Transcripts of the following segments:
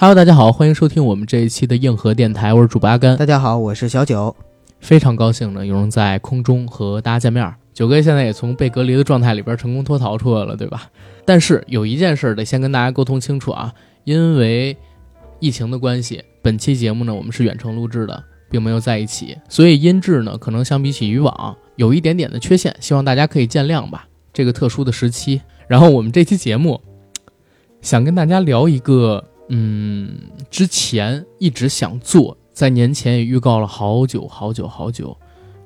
Hello，大家好，欢迎收听我们这一期的硬核电台，我是主播阿甘。大家好，我是小九，非常高兴呢，有人在空中和大家见面。九哥现在也从被隔离的状态里边成功脱逃出来了，对吧？但是有一件事得先跟大家沟通清楚啊，因为疫情的关系，本期节目呢我们是远程录制的，并没有在一起，所以音质呢可能相比起以往有一点点的缺陷，希望大家可以见谅吧。这个特殊的时期，然后我们这期节目想跟大家聊一个。嗯，之前一直想做，在年前也预告了好久好久好久，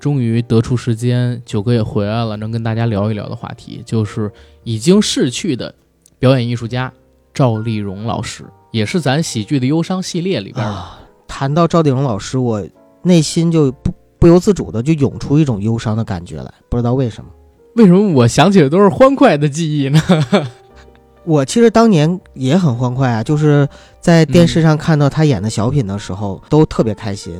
终于得出时间，九哥也回来了，能跟大家聊一聊的话题，就是已经逝去的表演艺术家赵丽蓉老师，也是咱喜剧的忧伤系列里边的。谈到赵丽蓉老师，我内心就不不由自主的就涌出一种忧伤的感觉来，不知道为什么。为什么我想起的都是欢快的记忆呢？我其实当年也很欢快啊，就是在电视上看到他演的小品的时候，都特别开心。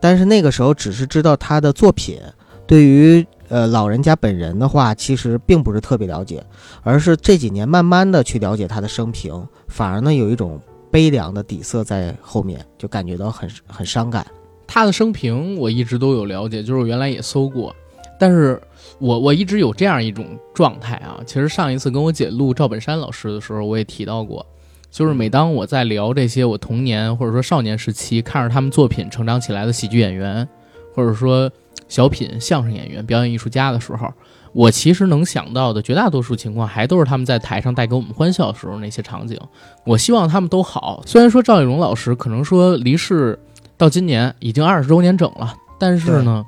但是那个时候只是知道他的作品，对于呃老人家本人的话，其实并不是特别了解，而是这几年慢慢的去了解他的生平，反而呢有一种悲凉的底色在后面，就感觉到很很伤感。他的生平我一直都有了解，就是我原来也搜过，但是。我我一直有这样一种状态啊，其实上一次跟我姐录赵本山老师的时候，我也提到过，就是每当我在聊这些我童年或者说少年时期看着他们作品成长起来的喜剧演员，或者说小品相声演员、表演艺术家的时候，我其实能想到的绝大多数情况，还都是他们在台上带给我们欢笑的时候那些场景。我希望他们都好。虽然说赵丽蓉老师可能说离世到今年已经二十周年整了，但是呢。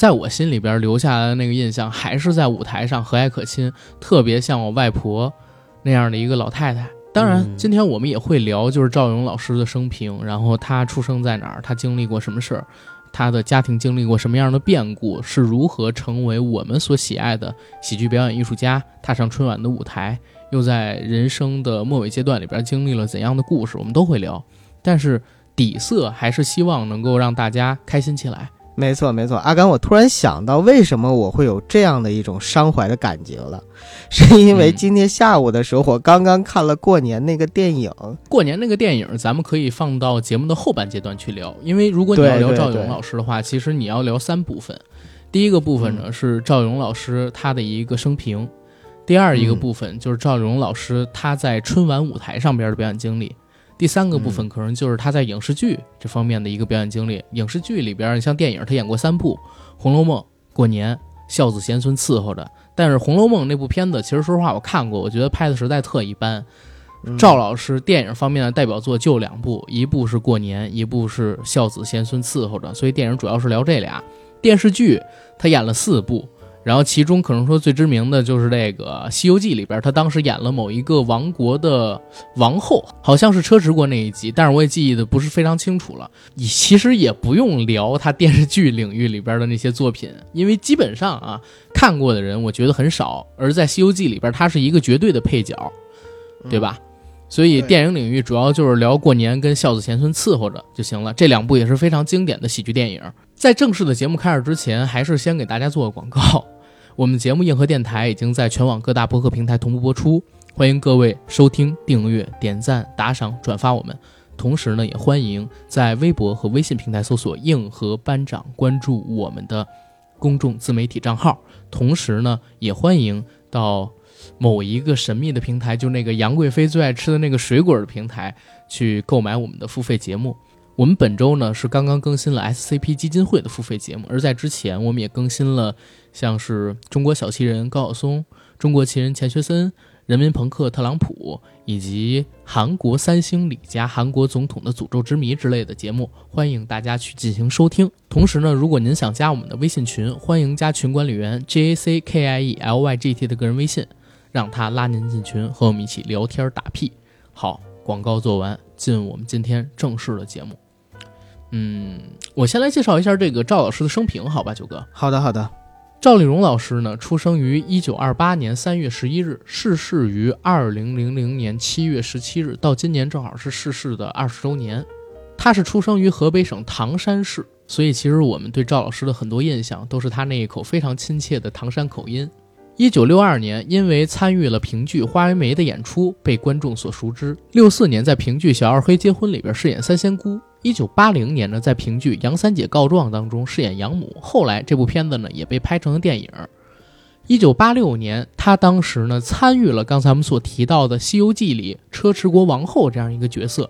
在我心里边留下来的那个印象，还是在舞台上和蔼可亲，特别像我外婆那样的一个老太太。当然，今天我们也会聊，就是赵勇老师的生平，然后他出生在哪儿，他经历过什么事儿，他的家庭经历过什么样的变故，是如何成为我们所喜爱的喜剧表演艺术家，踏上春晚的舞台，又在人生的末尾阶段里边经历了怎样的故事，我们都会聊。但是底色还是希望能够让大家开心起来。没错，没错，阿甘，我突然想到，为什么我会有这样的一种伤怀的感觉了？是因为今天下午的时候，我刚刚看了过年那个电影。过年那个电影，咱们可以放到节目的后半阶段去聊，因为如果你要聊赵勇老师的话，其实你要聊三部分。第一个部分呢是赵勇老师他的一个生平，第二一个部分就是赵勇老师他在春晚舞台上边的表演经历。第三个部分可能就是他在影视剧这方面的一个表演经历。影视剧里边，像电影，他演过三部《红楼梦》、过年、孝子贤孙伺候着。但是《红楼梦》那部片子，其实说实话我看过，我觉得拍的实在特一般。赵老师电影方面的代表作就两部，一部是过年，一部是孝子贤孙伺候着。所以电影主要是聊这俩。电视剧他演了四部。然后其中可能说最知名的就是这个《西游记》里边，他当时演了某一个王国的王后，好像是车迟国那一集，但是我也记忆的不是非常清楚了。你其实也不用聊他电视剧领域里边的那些作品，因为基本上啊看过的人我觉得很少。而在《西游记》里边，他是一个绝对的配角，对吧？所以电影领域主要就是聊过年跟孝子贤孙伺候着就行了。这两部也是非常经典的喜剧电影。在正式的节目开始之前，还是先给大家做个广告。我们节目硬核电台已经在全网各大播客平台同步播出，欢迎各位收听、订阅、点赞、打赏、转发我们。同时呢，也欢迎在微博和微信平台搜索“硬核班长”，关注我们的公众自媒体账号。同时呢，也欢迎到某一个神秘的平台，就那个杨贵妃最爱吃的那个水果的平台，去购买我们的付费节目。我们本周呢是刚刚更新了 SCP 基金会的付费节目，而在之前我们也更新了像是中国小奇人高晓松、中国奇人钱学森、人民朋克特朗普以及韩国三星李家、韩国总统的诅咒之谜之类的节目，欢迎大家去进行收听。同时呢，如果您想加我们的微信群，欢迎加群管理员 J A C K I E L Y G T 的个人微信，让他拉您进群，和我们一起聊天打屁。好，广告做完，进我们今天正式的节目。嗯，我先来介绍一下这个赵老师的生平，好吧，九哥。好的，好的。赵丽蓉老师呢，出生于一九二八年三月十一日，逝世于二零零零年七月十七日，到今年正好是逝世的二十周年。他是出生于河北省唐山市，所以其实我们对赵老师的很多印象都是他那一口非常亲切的唐山口音。一九六二年，因为参与了评剧《花为媒》的演出，被观众所熟知。六四年，在评剧《小二黑结婚》里边饰演三仙姑。一九八零年呢，在评剧《杨三姐告状》当中饰演养母。后来这部片子呢，也被拍成了电影。一九八六年，他当时呢参与了刚才我们所提到的《西游记》里车迟国王后这样一个角色。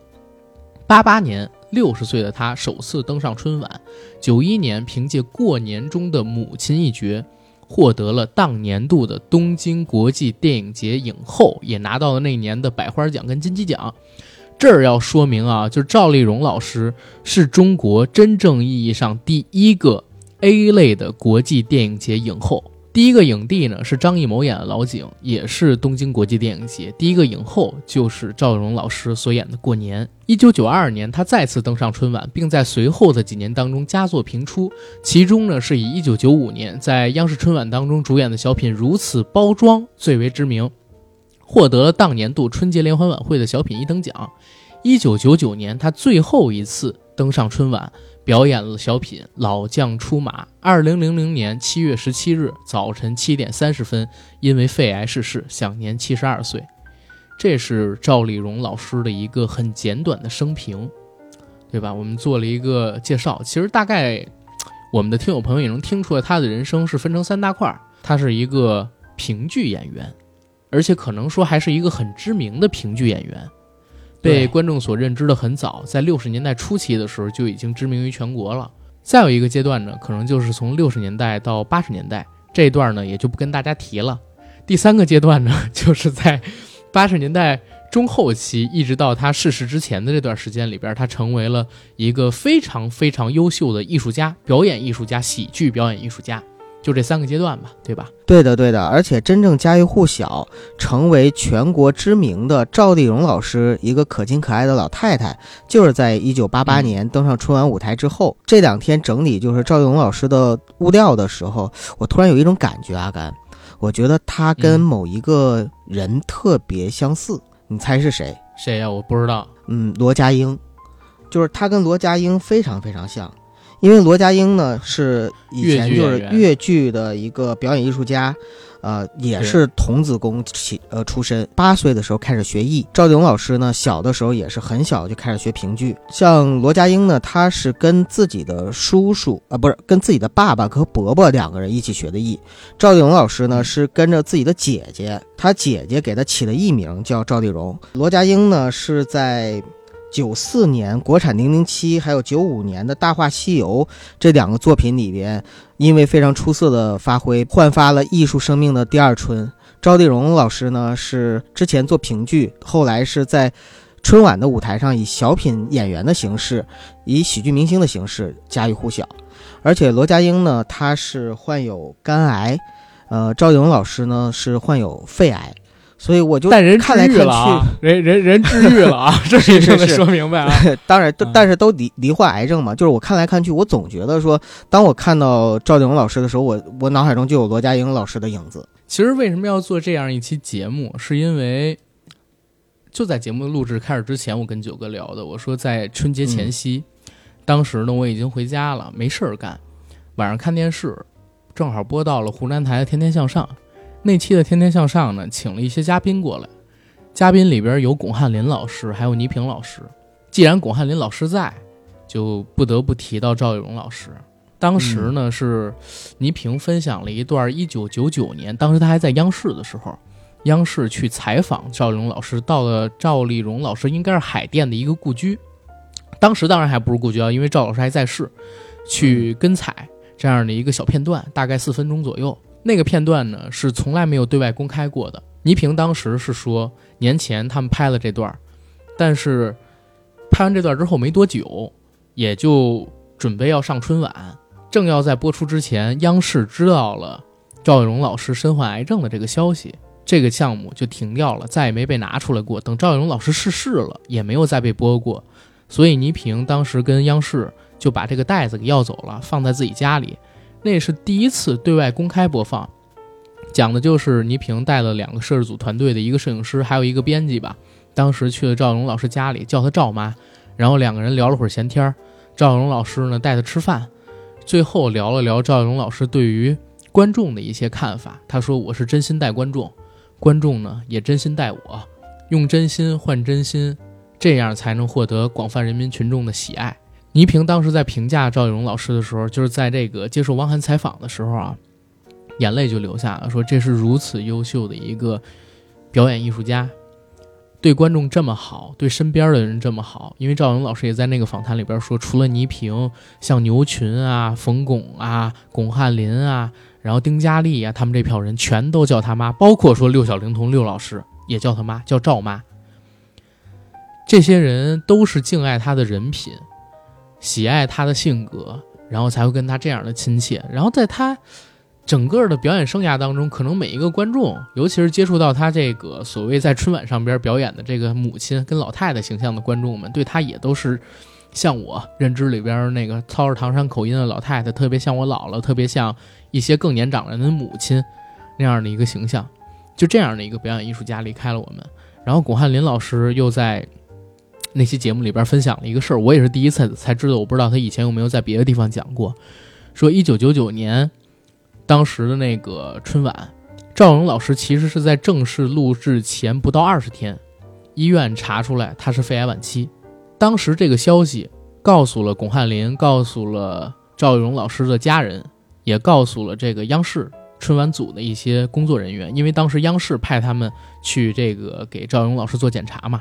八八年，六十岁的他首次登上春晚。九一年，凭借过年中的母亲一角。获得了当年度的东京国际电影节影后，也拿到了那年的百花奖跟金鸡奖。这儿要说明啊，就是赵丽蓉老师是中国真正意义上第一个 A 类的国际电影节影后。第一个影帝呢是张艺谋演的老井，也是东京国际电影节。第一个影后就是赵丽蓉老师所演的《过年》。一九九二年，他再次登上春晚，并在随后的几年当中佳作频出。其中呢，是以一九九五年在央视春晚当中主演的小品《如此包装》最为知名，获得了当年度春节联欢晚会的小品一等奖。一九九九年，他最后一次登上春晚。表演了小品《老将出马》。二零零零年七月十七日早晨七点三十分，因为肺癌逝世，享年七十二岁。这是赵丽蓉老师的一个很简短的生平，对吧？我们做了一个介绍。其实大概我们的听友朋友也能听出来，她的人生是分成三大块。她是一个评剧演员，而且可能说还是一个很知名的评剧演员。被观众所认知的很早，在六十年代初期的时候就已经知名于全国了。再有一个阶段呢，可能就是从六十年代到八十年代这一段呢，也就不跟大家提了。第三个阶段呢，就是在八十年代中后期一直到他逝世之前的这段时间里边，他成为了一个非常非常优秀的艺术家，表演艺术家，喜剧表演艺术家。就这三个阶段吧，对吧？对的，对的。而且真正家喻户晓、成为全国知名的赵丽蓉老师，一个可亲可爱的老太太，就是在一九八八年登上春晚舞台之后。这两天整理就是赵丽蓉老师的物料的时候，我突然有一种感觉，阿甘，我觉得她跟某一个人特别相似。你猜是谁？谁呀？我不知道。嗯，罗家英，就是她跟罗家英非常非常像。因为罗家英呢是以前就是越剧的一个表演艺术家，呃，也是童子功起呃出身。八岁的时候开始学艺。赵丽蓉老师呢，小的时候也是很小就开始学评剧。像罗家英呢，他是跟自己的叔叔啊，不是跟自己的爸爸和伯伯两个人一起学的艺。赵丽蓉老师呢是跟着自己的姐姐，她姐姐给她起的艺名叫赵丽蓉。罗家英呢是在。九四年国产《零零七》，还有九五年的大话西游这两个作品里边，因为非常出色的发挥，焕发了艺术生命的第二春。赵丽蓉老师呢，是之前做评剧，后来是在春晚的舞台上以小品演员的形式，以喜剧明星的形式家喻户晓。而且罗家英呢，他是患有肝癌，呃，赵丽蓉老师呢是患有肺癌。所以我就但人看来看去，人人人治愈了啊！这是是说明白啊。当然，都但是都罹罹患癌症嘛。就是我看来看去，我总觉得说，当我看到赵丽蓉老师的时候，我我脑海中就有罗家英老师的影子。其实为什么要做这样一期节目，是因为就在节目录制开始之前，我跟九哥聊的。我说在春节前夕，当时呢我已经回家了，没事儿干，晚上看电视，正好播到了湖南台的《天天向上》。那期的《天天向上》呢，请了一些嘉宾过来，嘉宾里边有巩汉林老师，还有倪萍老师。既然巩汉林老师在，就不得不提到赵丽蓉老师。当时呢，是倪萍分享了一段1999年，当时她还在央视的时候，央视去采访赵丽蓉老师，到了赵丽蓉老师应该是海淀的一个故居，当时当然还不是故居啊，因为赵老师还在世，去跟采这样的一个小片段，大概四分钟左右。那个片段呢是从来没有对外公开过的。倪萍当时是说，年前他们拍了这段，但是拍完这段之后没多久，也就准备要上春晚，正要在播出之前，央视知道了赵丽蓉老师身患癌症的这个消息，这个项目就停掉了，再也没被拿出来过。等赵丽蓉老师逝世了，也没有再被播过。所以倪萍当时跟央视就把这个袋子给要走了，放在自己家里。那是第一次对外公开播放，讲的就是倪萍带了两个摄制组团队的一个摄影师，还有一个编辑吧。当时去了赵荣老师家里，叫他赵妈，然后两个人聊了会儿闲天儿。赵荣老师呢带他吃饭，最后聊了聊赵荣老师对于观众的一些看法。他说：“我是真心待观众，观众呢也真心待我，用真心换真心，这样才能获得广泛人民群众的喜爱。”倪萍当时在评价赵丽蓉老师的时候，就是在这个接受汪涵采访的时候啊，眼泪就流下了，说这是如此优秀的一个表演艺术家。对观众这么好，对身边的人这么好，因为赵勇老师也在那个访谈里边说，除了倪萍，像牛群啊、冯巩啊、巩汉林啊，然后丁嘉丽啊，他们这票人全都叫他妈，包括说六小龄童六老师也叫他妈，叫赵妈。这些人都是敬爱他的人品，喜爱他的性格，然后才会跟他这样的亲切，然后在他。整个的表演生涯当中，可能每一个观众，尤其是接触到他这个所谓在春晚上边表演的这个母亲跟老太太形象的观众们，对他也都是像我认知里边那个操着唐山口音的老太太，特别像我姥姥，特别像一些更年长人的母亲那样的一个形象。就这样的一个表演艺术家离开了我们。然后巩汉林老师又在那期节目里边分享了一个事儿，我也是第一次才知道，我不知道他以前有没有在别的地方讲过，说一九九九年。当时的那个春晚，赵荣老师其实是在正式录制前不到二十天，医院查出来他是肺癌晚期。当时这个消息告诉了巩汉林，告诉了赵荣老师的家人，也告诉了这个央视春晚组的一些工作人员，因为当时央视派他们去这个给赵荣老师做检查嘛。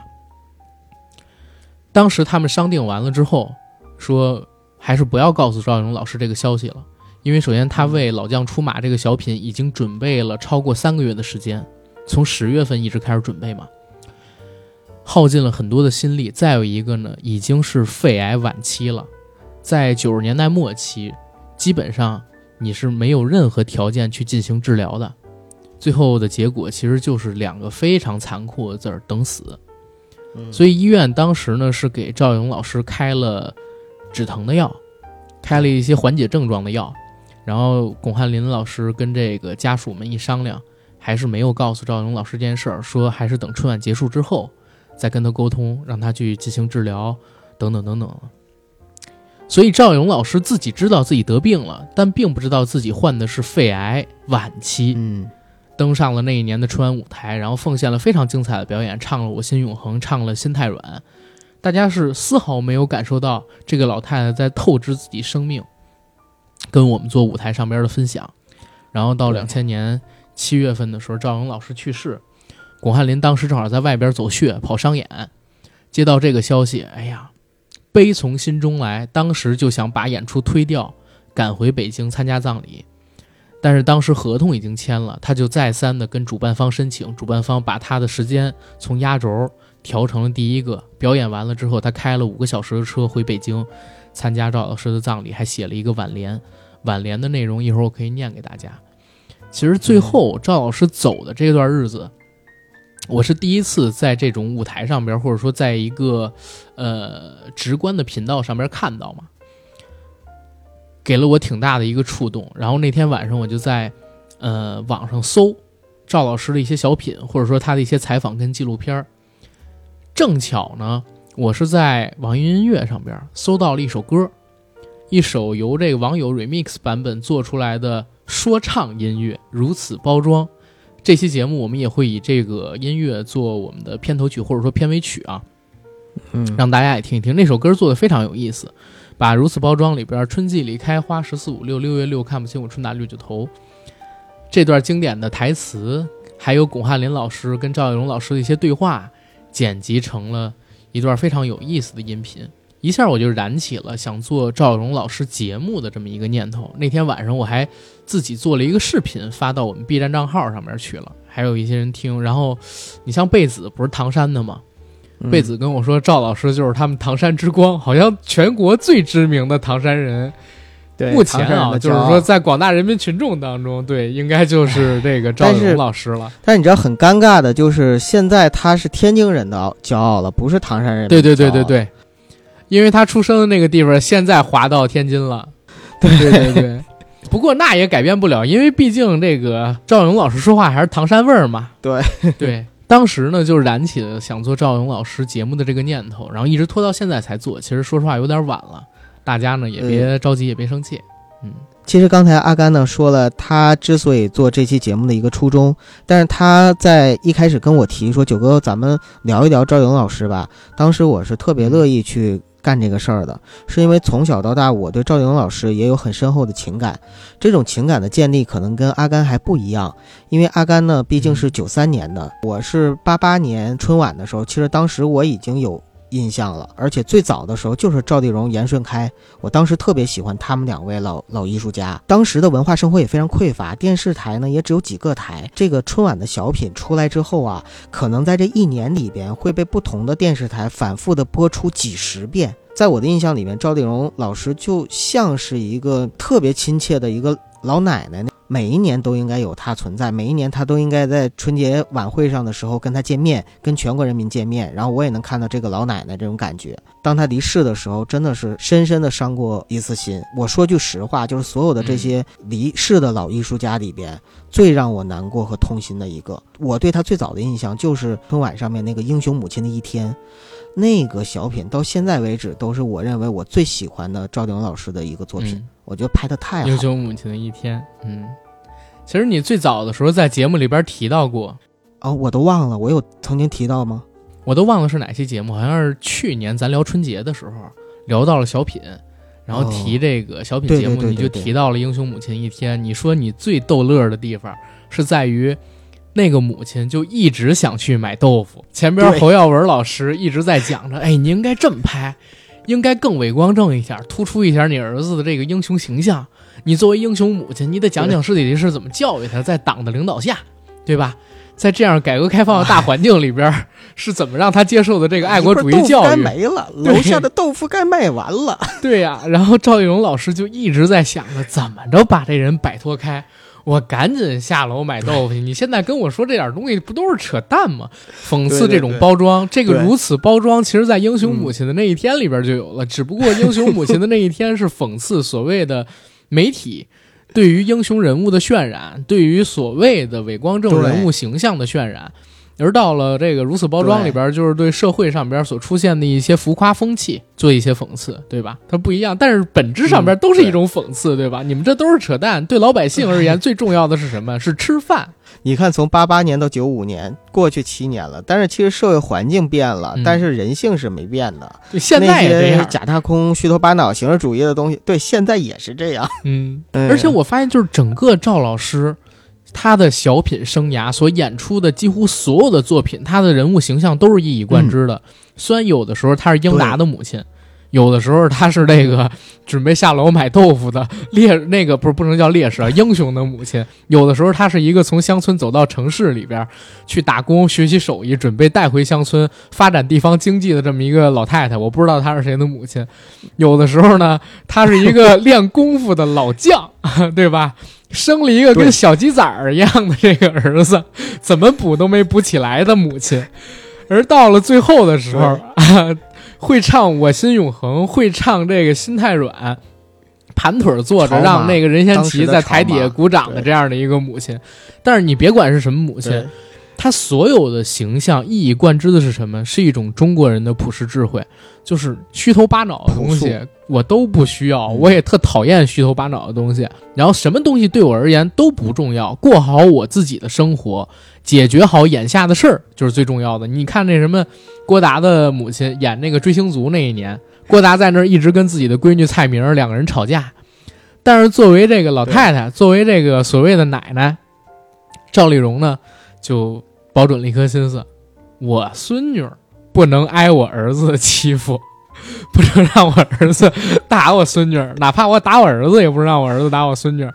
当时他们商定完了之后，说还是不要告诉赵荣老师这个消息了。因为首先，他为《老将出马》这个小品已经准备了超过三个月的时间，从十月份一直开始准备嘛，耗尽了很多的心力。再有一个呢，已经是肺癌晚期了，在九十年代末期，基本上你是没有任何条件去进行治疗的。最后的结果其实就是两个非常残酷的字儿：等死。所以医院当时呢是给赵勇老师开了止疼的药，开了一些缓解症状的药。然后巩汉林老师跟这个家属们一商量，还是没有告诉赵勇老师这件事儿，说还是等春晚结束之后再跟他沟通，让他去进行治疗，等等等等。所以赵勇老师自己知道自己得病了，但并不知道自己患的是肺癌晚期。嗯，登上了那一年的春晚舞台，然后奉献了非常精彩的表演，唱了《我心永恒》，唱了《心太软》，大家是丝毫没有感受到这个老太太在透支自己生命。跟我们做舞台上边的分享，然后到两千年七月份的时候，赵勇老师去世，巩汉林当时正好在外边走穴跑商演，接到这个消息，哎呀，悲从心中来，当时就想把演出推掉，赶回北京参加葬礼，但是当时合同已经签了，他就再三的跟主办方申请，主办方把他的时间从压轴调成了第一个表演完了之后，他开了五个小时的车回北京。参加赵老师的葬礼，还写了一个挽联，挽联的内容一会儿我可以念给大家。其实最后赵老师走的这段日子，我是第一次在这种舞台上边，或者说在一个呃直观的频道上边看到嘛，给了我挺大的一个触动。然后那天晚上我就在呃网上搜赵老师的一些小品，或者说他的一些采访跟纪录片儿正巧呢。我是在网易音乐上边搜到了一首歌，一首由这个网友 remix 版本做出来的说唱音乐，如此包装。这期节目我们也会以这个音乐做我们的片头曲或者说片尾曲啊，嗯，让大家也听一听。那首歌做的非常有意思，把如此包装里边“春季里开花十四五六，六月六看不清我春打绿就头”这段经典的台词，还有巩汉林老师跟赵丽蓉老师的一些对话，剪辑成了。一段非常有意思的音频，一下我就燃起了想做赵荣老师节目的这么一个念头。那天晚上我还自己做了一个视频发到我们 B 站账号上面去了，还有一些人听。然后，你像贝子不是唐山的吗？贝子跟我说赵老师就是他们唐山之光，好像全国最知名的唐山人。对目前啊，就是说，在广大人民群众当中，对，应该就是这个赵勇老师了。但是你知道很尴尬的，就是现在他是天津人的骄傲了，不是唐山人。对对对对对，因为他出生的那个地方现在划到天津了。对对对，不过那也改变不了，因为毕竟这个赵勇老师说话还是唐山味儿嘛。对对，当时呢就燃起了想做赵勇老师节目的这个念头，然后一直拖到现在才做。其实说实话有点晚了。大家呢也别着急，也别生气，嗯，其实刚才阿甘呢说了，他之所以做这期节目的一个初衷，但是他在一开始跟我提说，九哥，咱们聊一聊赵勇老师吧。当时我是特别乐意去干这个事儿的，是因为从小到大，我对赵颖老师也有很深厚的情感。这种情感的建立可能跟阿甘还不一样，因为阿甘呢毕竟是九三年的，我是八八年春晚的时候，其实当时我已经有。印象了，而且最早的时候就是赵丽蓉、严顺开，我当时特别喜欢他们两位老老艺术家。当时的文化生活也非常匮乏，电视台呢也只有几个台。这个春晚的小品出来之后啊，可能在这一年里边会被不同的电视台反复的播出几十遍。在我的印象里面，赵丽蓉老师就像是一个特别亲切的一个老奶奶。每一年都应该有他存在，每一年他都应该在春节晚会上的时候跟他见面，跟全国人民见面。然后我也能看到这个老奶奶这种感觉。当他离世的时候，真的是深深的伤过一次心。我说句实话，就是所有的这些离世的老艺术家里边，最让我难过和痛心的一个。我对他最早的印象就是春晚上面那个《英雄母亲的一天》，那个小品到现在为止都是我认为我最喜欢的赵鼎老师的一个作品。我觉得拍的太好。英雄母亲的一天，嗯，其实你最早的时候在节目里边提到过，哦，我都忘了，我有曾经提到吗？我都忘了是哪期节目，好像是去年咱聊春节的时候聊到了小品，然后提这个小品节目，你就提到了英雄母亲一天。你说你最逗乐的地方是在于，那个母亲就一直想去买豆腐，前边侯耀文老师一直在讲着，哎，你应该这么拍。应该更伟光正一下，突出一下你儿子的这个英雄形象。你作为英雄母亲，你得讲讲史铁林是怎么教育他，在党的领导下，对吧？在这样改革开放的大环境里边，是怎么让他接受的这个爱国主义教育？没了，楼下的豆腐该卖完了。对呀，然后赵丽蓉老师就一直在想着怎么着把这人摆脱开。我赶紧下楼买豆腐去！你现在跟我说这点东西，不都是扯淡吗？讽刺这种包装，这个如此包装，其实在《英雄母亲的那一天》里边就有了。只不过《英雄母亲的那一天》是讽刺所谓的媒体对于英雄人物的渲染，对于所谓的伪光正人物形象的渲染。而到了这个如此包装里边，就是对社会上边所出现的一些浮夸风气做一些讽刺，对吧？它不一样，但是本质上边都是一种讽刺，对吧？你们这都是扯淡。对老百姓而言，最重要的是什么？是吃饭。你看，从八八年到九五年，过去七年了，但是其实社会环境变了，但是人性是没变的。现在也这样，假大空、虚头巴脑、形式主义的东西，对，现在也是这样。嗯，而且我发现，就是整个赵老师。他的小品生涯所演出的几乎所有的作品，他的人物形象都是一以贯之的。虽然有的时候他是英达的母亲，有的时候他是那个准备下楼买豆腐的烈，那个不是不能叫烈士啊，英雄的母亲。有的时候他是一个从乡村走到城市里边去打工学习手艺，准备带回乡村发展地方经济的这么一个老太太。我不知道她是谁的母亲。有的时候呢，他是一个练功夫的老将，对吧？生了一个跟小鸡仔儿一样的这个儿子，怎么补都没补起来的母亲，而到了最后的时候，啊会唱《我心永恒》，会唱这个心太软，盘腿坐着让那个任贤齐在台底下鼓掌的这样的一个母亲。但是你别管是什么母亲，她所有的形象一以贯之的是什么？是一种中国人的朴实智慧。就是虚头巴脑的东西，我都不需要。我也特讨厌虚头巴脑的东西。然后什么东西对我而言都不重要，过好我自己的生活，解决好眼下的事儿就是最重要的。你看那什么，郭达的母亲演那个追星族那一年，郭达在那儿一直跟自己的闺女蔡明两个人吵架，但是作为这个老太太，作为这个所谓的奶奶，赵丽蓉呢，就保准了一颗心思，我孙女儿。不能挨我儿子的欺负，不能让我儿子打我孙女儿，哪怕我打我儿子，也不让我儿子打我孙女儿，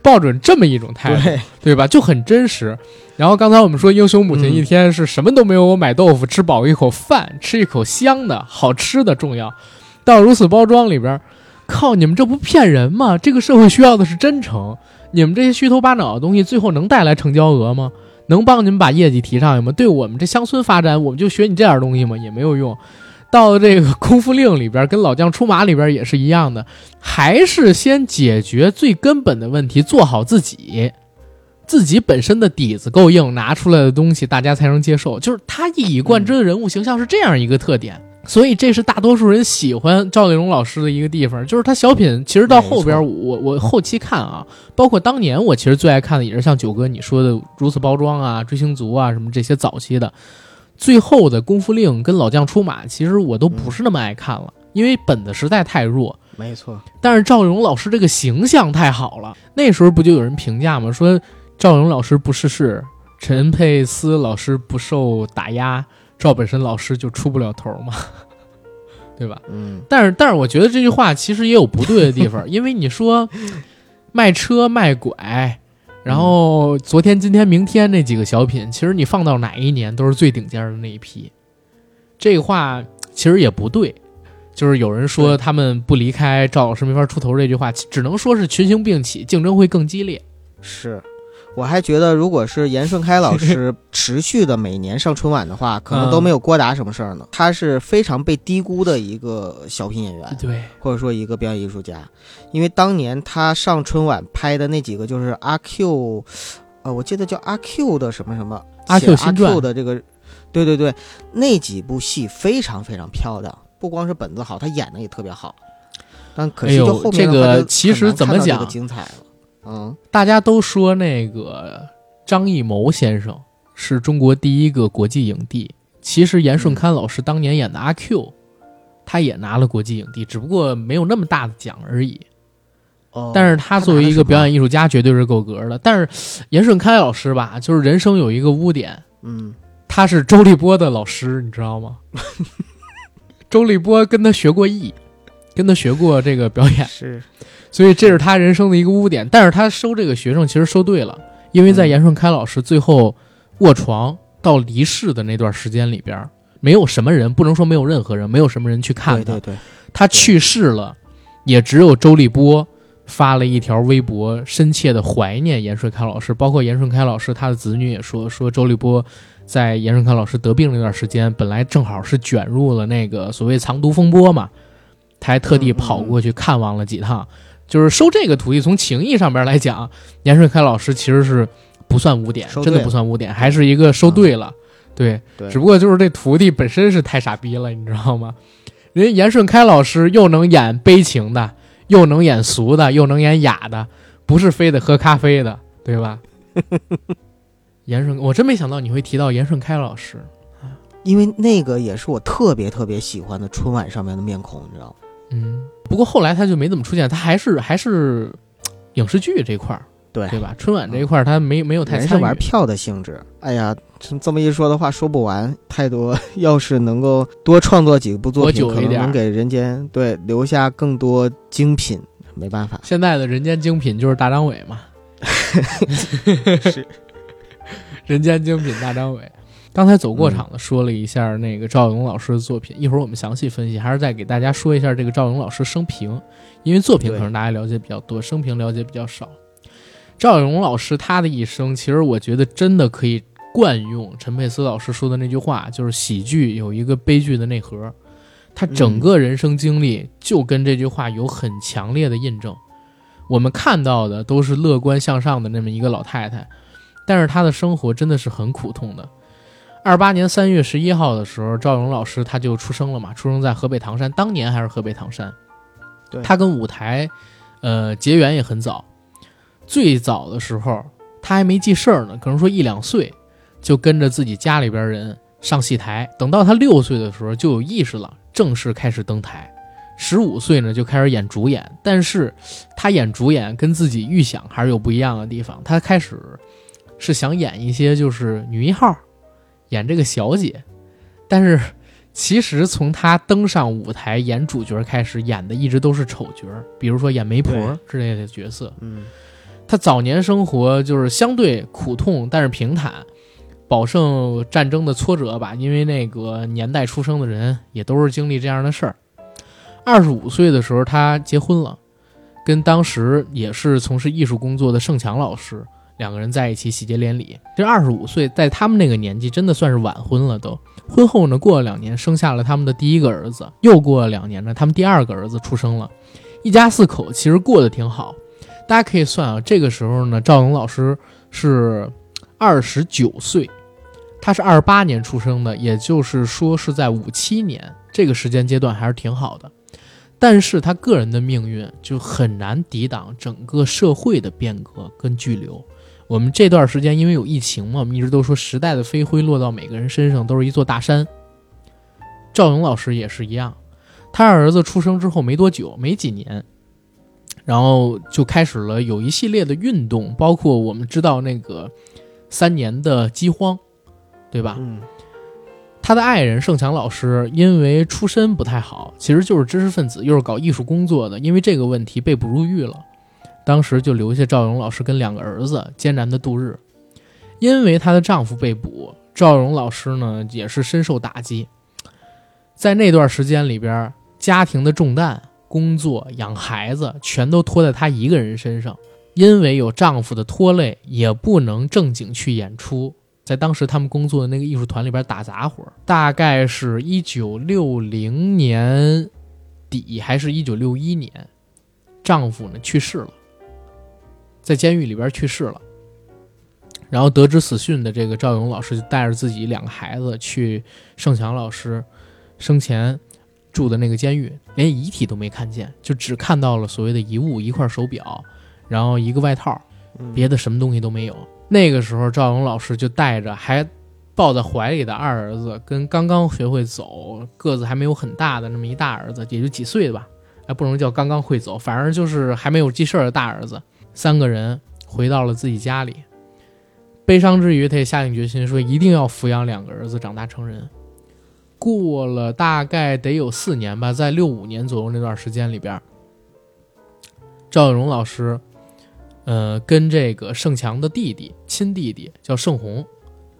抱准这么一种态度，对吧？就很真实。然后刚才我们说，英雄母亲一天是什么都没有，我买豆腐吃饱一口饭，吃一口香的好吃的重要。到如此包装里边，靠你们这不骗人吗？这个社会需要的是真诚，你们这些虚头巴脑的东西，最后能带来成交额吗？能帮你们把业绩提上去吗？对我们这乡村发展，我们就学你这点东西吗？也没有用。到这个功夫令里边，跟老将出马里边也是一样的，还是先解决最根本的问题，做好自己，自己本身的底子够硬，拿出来的东西大家才能接受。就是他一以贯之的人物形象是这样一个特点。所以这是大多数人喜欢赵丽蓉老师的一个地方，就是他小品其实到后边我我后期看啊，包括当年我其实最爱看的也是像九哥你说的如此包装啊、追星族啊什么这些早期的，最后的功夫令跟老将出马，其实我都不是那么爱看了，因为本子实在太弱。没错，但是赵丽蓉老师这个形象太好了，那时候不就有人评价吗？说赵丽蓉老师不逝世，陈佩斯老师不受打压。赵本山老师就出不了头嘛，对吧？嗯，但是但是我觉得这句话其实也有不对的地方，因为你说卖车卖拐，然后昨天今天明天那几个小品，其实你放到哪一年都是最顶尖的那一批。这个话其实也不对，就是有人说他们不离开赵老师没法出头这句话，只能说是群雄并起，竞争会更激烈。是。我还觉得，如果是严顺开老师 持续的每年上春晚的话，可能都没有郭达什么事儿呢。他是非常被低估的一个小品演员，对，或者说一个表演艺术家。因为当年他上春晚拍的那几个，就是阿 Q，呃，我记得叫阿 Q 的什么什么阿 Q 阿 Q 的这个，对对对，那几部戏非常非常漂亮，不光是本子好，他演的也特别好。但可惜就后面这个其实怎么讲精彩了。嗯，大家都说那个张艺谋先生是中国第一个国际影帝。其实严顺开老师当年演的阿 Q，他也拿了国际影帝，只不过没有那么大的奖而已。哦，但是他作为一个表演艺术家，绝对是够格的。但是严顺开老师吧，就是人生有一个污点，嗯，他是周立波的老师，你知道吗？周立波跟他学过艺，跟他学过这个表演是。所以这是他人生的一个污点，但是他收这个学生其实收对了，因为在严顺开老师最后卧床到离世的那段时间里边，没有什么人，不能说没有任何人，没有什么人去看他。对对对，他去世了，也只有周立波发了一条微博，深切的怀念严顺开老师，包括严顺开老师他的子女也说，说周立波在严顺开老师得病那段时间，本来正好是卷入了那个所谓藏毒风波嘛，他还特地跑过去看望了几趟。就是收这个徒弟，从情义上边来讲，严顺开老师其实是不算污点，真的不算污点，还是一个收对了。对，只不过就是这徒弟本身是太傻逼了，你知道吗？人严顺开老师又能演悲情的，又能演俗的，又能演雅的，不是非得喝咖啡的，对吧？严顺，我真没想到你会提到严顺开老师，因为那个也是我特别特别喜欢的春晚上面的面孔，你知道吗？嗯。不过后来他就没怎么出现，他还是还是影视剧这块儿，对对吧？春晚这一块儿他没没有太参与。玩票的性质。哎呀，这么一说的话说不完，太多。要是能够多创作几部作品，可能能给人间对留下更多精品。没办法，现在的人间精品就是大张伟嘛。是，人间精品大张伟。刚才走过场的说了一下那个赵勇老师的作品，一会儿我们详细分析，还是再给大家说一下这个赵勇老师生平，因为作品可能大家了解比较多，生平了解比较少。赵勇老师他的一生，其实我觉得真的可以惯用陈佩斯老师说的那句话，就是喜剧有一个悲剧的内核，他整个人生经历就跟这句话有很强烈的印证。我们看到的都是乐观向上的那么一个老太太，但是她的生活真的是很苦痛的。二八年三月十一号的时候，赵勇老师他就出生了嘛，出生在河北唐山，当年还是河北唐山。对，他跟舞台，呃，结缘也很早。最早的时候，他还没记事儿呢，可能说一两岁，就跟着自己家里边人上戏台。等到他六岁的时候，就有意识了，正式开始登台。十五岁呢，就开始演主演。但是，他演主演跟自己预想还是有不一样的地方。他开始是想演一些就是女一号。演这个小姐，但是其实从她登上舞台演主角开始，演的一直都是丑角，比如说演媒婆之类的角色。嗯，她早年生活就是相对苦痛，但是平坦，饱受战争的挫折吧。因为那个年代出生的人也都是经历这样的事儿。二十五岁的时候，她结婚了，跟当时也是从事艺术工作的盛强老师。两个人在一起喜结连理，这二十五岁，在他们那个年纪真的算是晚婚了。都婚后呢，过了两年，生下了他们的第一个儿子。又过了两年呢，他们第二个儿子出生了。一家四口其实过得挺好。大家可以算啊，这个时候呢，赵勇老师是二十九岁，他是二八年出生的，也就是说是在五七年这个时间阶段还是挺好的。但是他个人的命运就很难抵挡整个社会的变革跟巨流。我们这段时间因为有疫情嘛，我们一直都说时代的飞灰落到每个人身上都是一座大山。赵勇老师也是一样，他儿子出生之后没多久，没几年，然后就开始了有一系列的运动，包括我们知道那个三年的饥荒，对吧？嗯。他的爱人盛强老师因为出身不太好，其实就是知识分子，又是搞艺术工作的，因为这个问题被捕入狱了。当时就留下赵勇老师跟两个儿子艰难的度日。因为她的丈夫被捕，赵勇老师呢也是深受打击。在那段时间里边，家庭的重担、工作、养孩子全都拖在她一个人身上。因为有丈夫的拖累，也不能正经去演出。在当时他们工作的那个艺术团里边打杂活，大概是一九六零年底还是一九六一年，丈夫呢去世了，在监狱里边去世了。然后得知死讯的这个赵勇老师就带着自己两个孩子去盛强老师生前住的那个监狱，连遗体都没看见，就只看到了所谓的遗物一块手表，然后一个外套，别的什么东西都没有。那个时候，赵勇老师就带着还抱在怀里的二儿子，跟刚刚学会走、个子还没有很大的那么一大儿子，也就几岁吧，还不能叫刚刚会走，反正就是还没有记事儿的大儿子，三个人回到了自己家里。悲伤之余，他也下定决心说一定要抚养两个儿子长大成人。过了大概得有四年吧，在六五年左右那段时间里边，赵永老师。呃，跟这个盛强的弟弟亲弟弟叫盛红，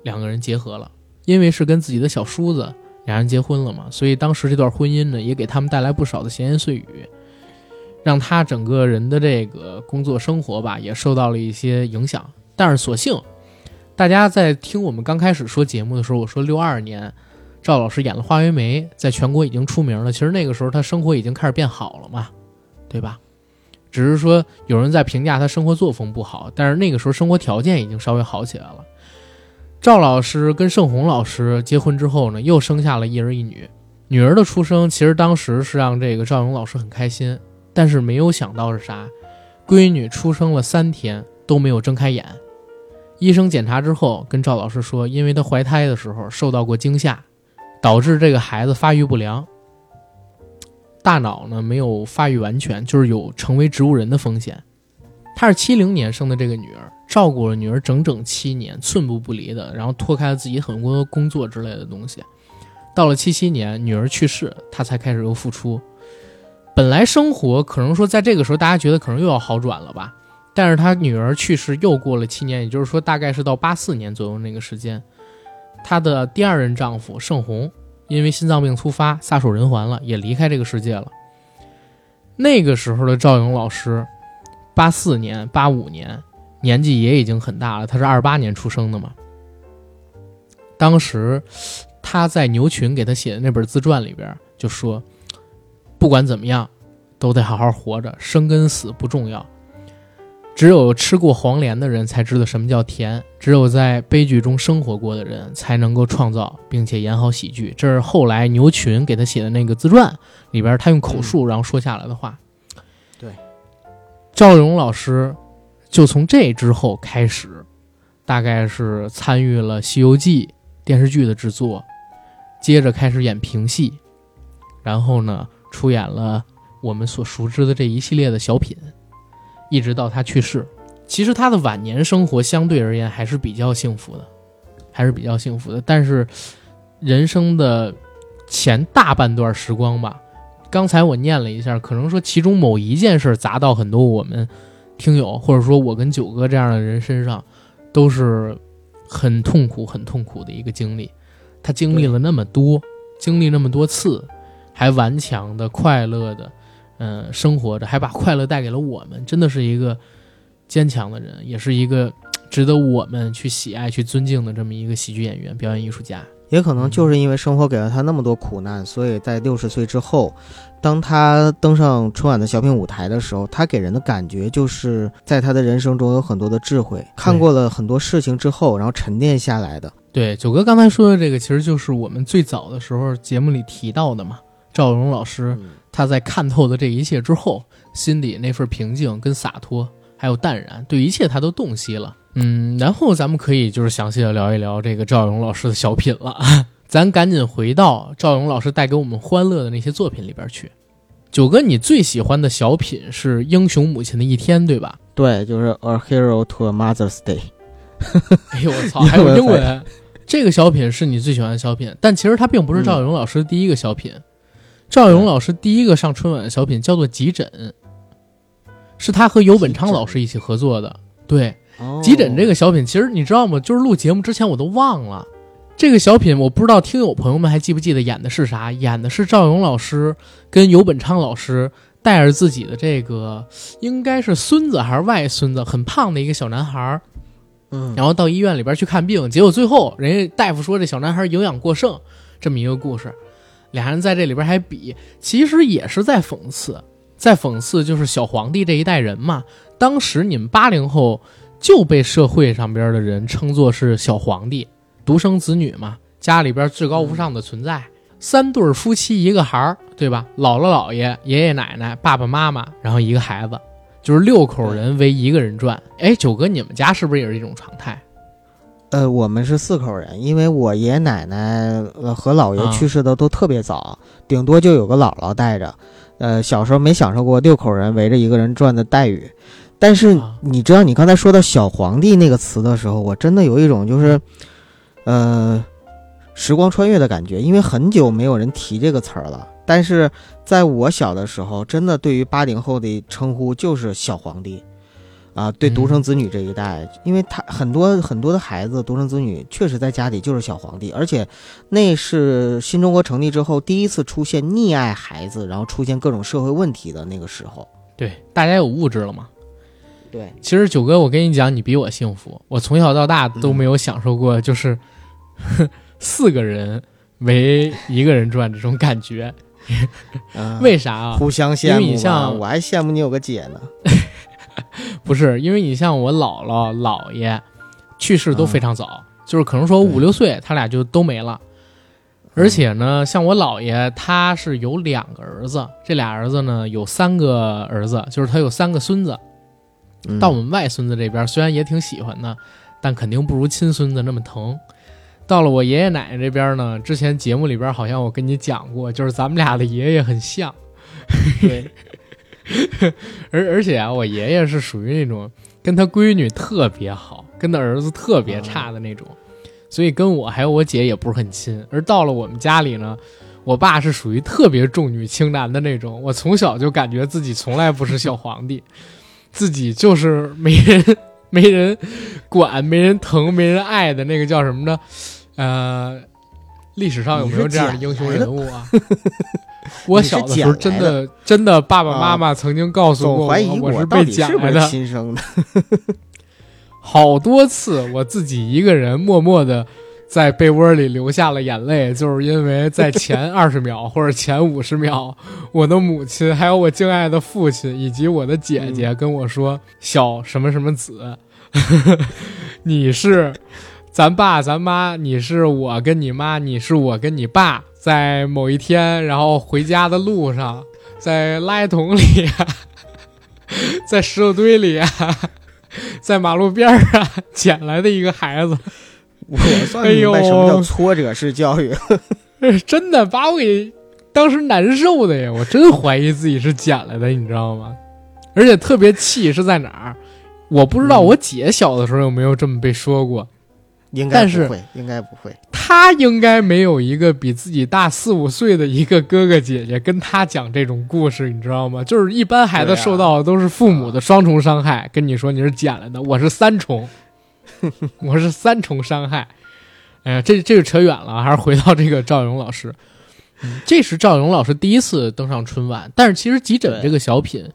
两个人结合了。因为是跟自己的小叔子俩人结婚了嘛，所以当时这段婚姻呢，也给他们带来不少的闲言碎语，让他整个人的这个工作生活吧，也受到了一些影响。但是所幸，大家在听我们刚开始说节目的时候，我说六二年赵老师演了《花为媒》，在全国已经出名了。其实那个时候他生活已经开始变好了嘛，对吧？只是说有人在评价他生活作风不好，但是那个时候生活条件已经稍微好起来了。赵老师跟盛红老师结婚之后呢，又生下了一儿一女。女儿的出生其实当时是让这个赵勇老师很开心，但是没有想到是啥，闺女出生了三天都没有睁开眼。医生检查之后跟赵老师说，因为她怀胎的时候受到过惊吓，导致这个孩子发育不良。大脑呢没有发育完全，就是有成为植物人的风险。她是七零年生的这个女儿，照顾了女儿整整七年，寸步不离的，然后脱开了自己很多工作之类的东西。到了七七年，女儿去世，她才开始又复出。本来生活可能说在这个时候，大家觉得可能又要好转了吧？但是他女儿去世又过了七年，也就是说大概是到八四年左右那个时间，他的第二任丈夫盛红。因为心脏病突发，撒手人寰了，也离开这个世界了。那个时候的赵勇老师，八四年、八五年，年纪也已经很大了。他是二八年出生的嘛。当时他在牛群给他写的那本自传里边就说：“不管怎么样，都得好好活着，生跟死不重要。”只有吃过黄连的人才知道什么叫甜，只有在悲剧中生活过的人才能够创造并且演好喜剧。这是后来牛群给他写的那个自传里边，他用口述然后说下来的话。对，赵勇老师就从这之后开始，大概是参与了《西游记》电视剧的制作，接着开始演评戏，然后呢出演了我们所熟知的这一系列的小品。一直到他去世，其实他的晚年生活相对而言还是比较幸福的，还是比较幸福的。但是，人生的前大半段时光吧，刚才我念了一下，可能说其中某一件事砸到很多我们听友，或者说我跟九哥这样的人身上，都是很痛苦、很痛苦的一个经历。他经历了那么多，经历那么多次，还顽强的、快乐的。嗯，生活着还把快乐带给了我们，真的是一个坚强的人，也是一个值得我们去喜爱、去尊敬的这么一个喜剧演员、表演艺术家。也可能就是因为生活给了他那么多苦难，所以在六十岁之后，当他登上春晚的小品舞台的时候，他给人的感觉就是在他的人生中有很多的智慧，看过了很多事情之后，然后沉淀下来的对，九哥刚才说的这个，其实就是我们最早的时候节目里提到的嘛。赵荣老师他在看透了这一切之后，心里那份平静跟洒脱，还有淡然，对一切他都洞悉了。嗯，然后咱们可以就是详细的聊一聊这个赵荣老师的小品了。咱赶紧回到赵荣老师带给我们欢乐的那些作品里边去。九哥，你最喜欢的小品是《英雄母亲的一天》，对吧？对，就是 A Hero to a Mother's Day。哎呦我操，还有英文。这个小品是你最喜欢的小品，但其实它并不是赵永老师第一个小品。赵勇老师第一个上春晚的小品叫做《急诊》，是他和尤本昌老师一起合作的。对，《急诊》这个小品，其实你知道吗？就是录节目之前我都忘了这个小品。我不知道听友朋友们还记不记得演的是啥？演的是赵勇老师跟尤本昌老师带着自己的这个应该是孙子还是外孙子，很胖的一个小男孩。嗯，然后到医院里边去看病，结果最后人家大夫说这小男孩营养过剩，这么一个故事，俩人在这里边还比，其实也是在讽刺，在讽刺就是小皇帝这一代人嘛。当时你们八零后就被社会上边的人称作是小皇帝，独生子女嘛，家里边至高无上的存在，三对夫妻一个孩儿，对吧？姥姥姥爷、爷爷奶奶、爸爸妈妈，然后一个孩子。就是六口人为一个人转，哎，九哥，你们家是不是也是这种常态？呃，我们是四口人，因为我爷爷奶奶和姥爷去世的都特别早，顶多就有个姥姥带着。呃，小时候没享受过六口人围着一个人转的待遇。但是你知道，你刚才说到“小皇帝”那个词的时候，我真的有一种就是，呃，时光穿越的感觉，因为很久没有人提这个词儿了。但是在我小的时候，真的对于八零后的称呼就是小皇帝，啊，对独生子女这一代，因为他很多很多的孩子独生子女确实在家里就是小皇帝，而且那是新中国成立之后第一次出现溺爱孩子，然后出现各种社会问题的那个时候。对，大家有物质了吗？对，其实九哥，我跟你讲，你比我幸福，我从小到大都没有享受过，就是 四个人围一个人转这种感觉。为啥啊？互相羡慕。因为你像我还羡慕你有个姐呢。不是，因为你像我姥姥姥爷去世都非常早，就是可能说五六岁他俩就都没了。而且呢，像我姥爷他是有两个儿子，这俩儿子呢有三个儿子，就是他有三个孙子。到我们外孙子这边，虽然也挺喜欢的，但肯定不如亲孙子那么疼。到了我爷爷奶奶这边呢，之前节目里边好像我跟你讲过，就是咱们俩的爷爷很像，对，而而且啊，我爷爷是属于那种跟他闺女特别好，跟他儿子特别差的那种，所以跟我还有我姐也不是很亲。而到了我们家里呢，我爸是属于特别重女轻男的那种，我从小就感觉自己从来不是小皇帝，自己就是没人没人管、没人疼、没人爱的那个叫什么呢？呃，历史上有没有这样的英雄人物啊？我小的时候真的真的，爸爸妈妈曾经告诉过我，我是被捡来的，亲生的。好多次，我自己一个人默默的在被窝里流下了眼泪，就是因为在前 二十秒或者前五十秒，我的母亲还有我敬爱的父亲以及我的姐姐跟我说：“小什么什么子，你是。”咱爸咱妈，你是我跟你妈，你是我跟你爸，在某一天，然后回家的路上，在垃圾桶里，在石头堆里，在马路边上捡来的一个孩子。我算明白什么叫挫折式教育，真的把我给当时难受的呀！我真怀疑自己是捡来的，你知道吗？而且特别气是在哪儿？我不知道我姐小的时候有没有这么被说过。应该不会，应该不会。他应该没有一个比自己大四五岁的一个哥哥姐姐跟他讲这种故事，你知道吗？就是一般孩子受到的都是父母的双重伤害。跟你说你是捡来的，我是三重，我是三重伤害。哎呀，这这个扯远了，还是回到这个赵勇老师。这是赵勇老师第一次登上春晚，但是其实《急诊》这个小品。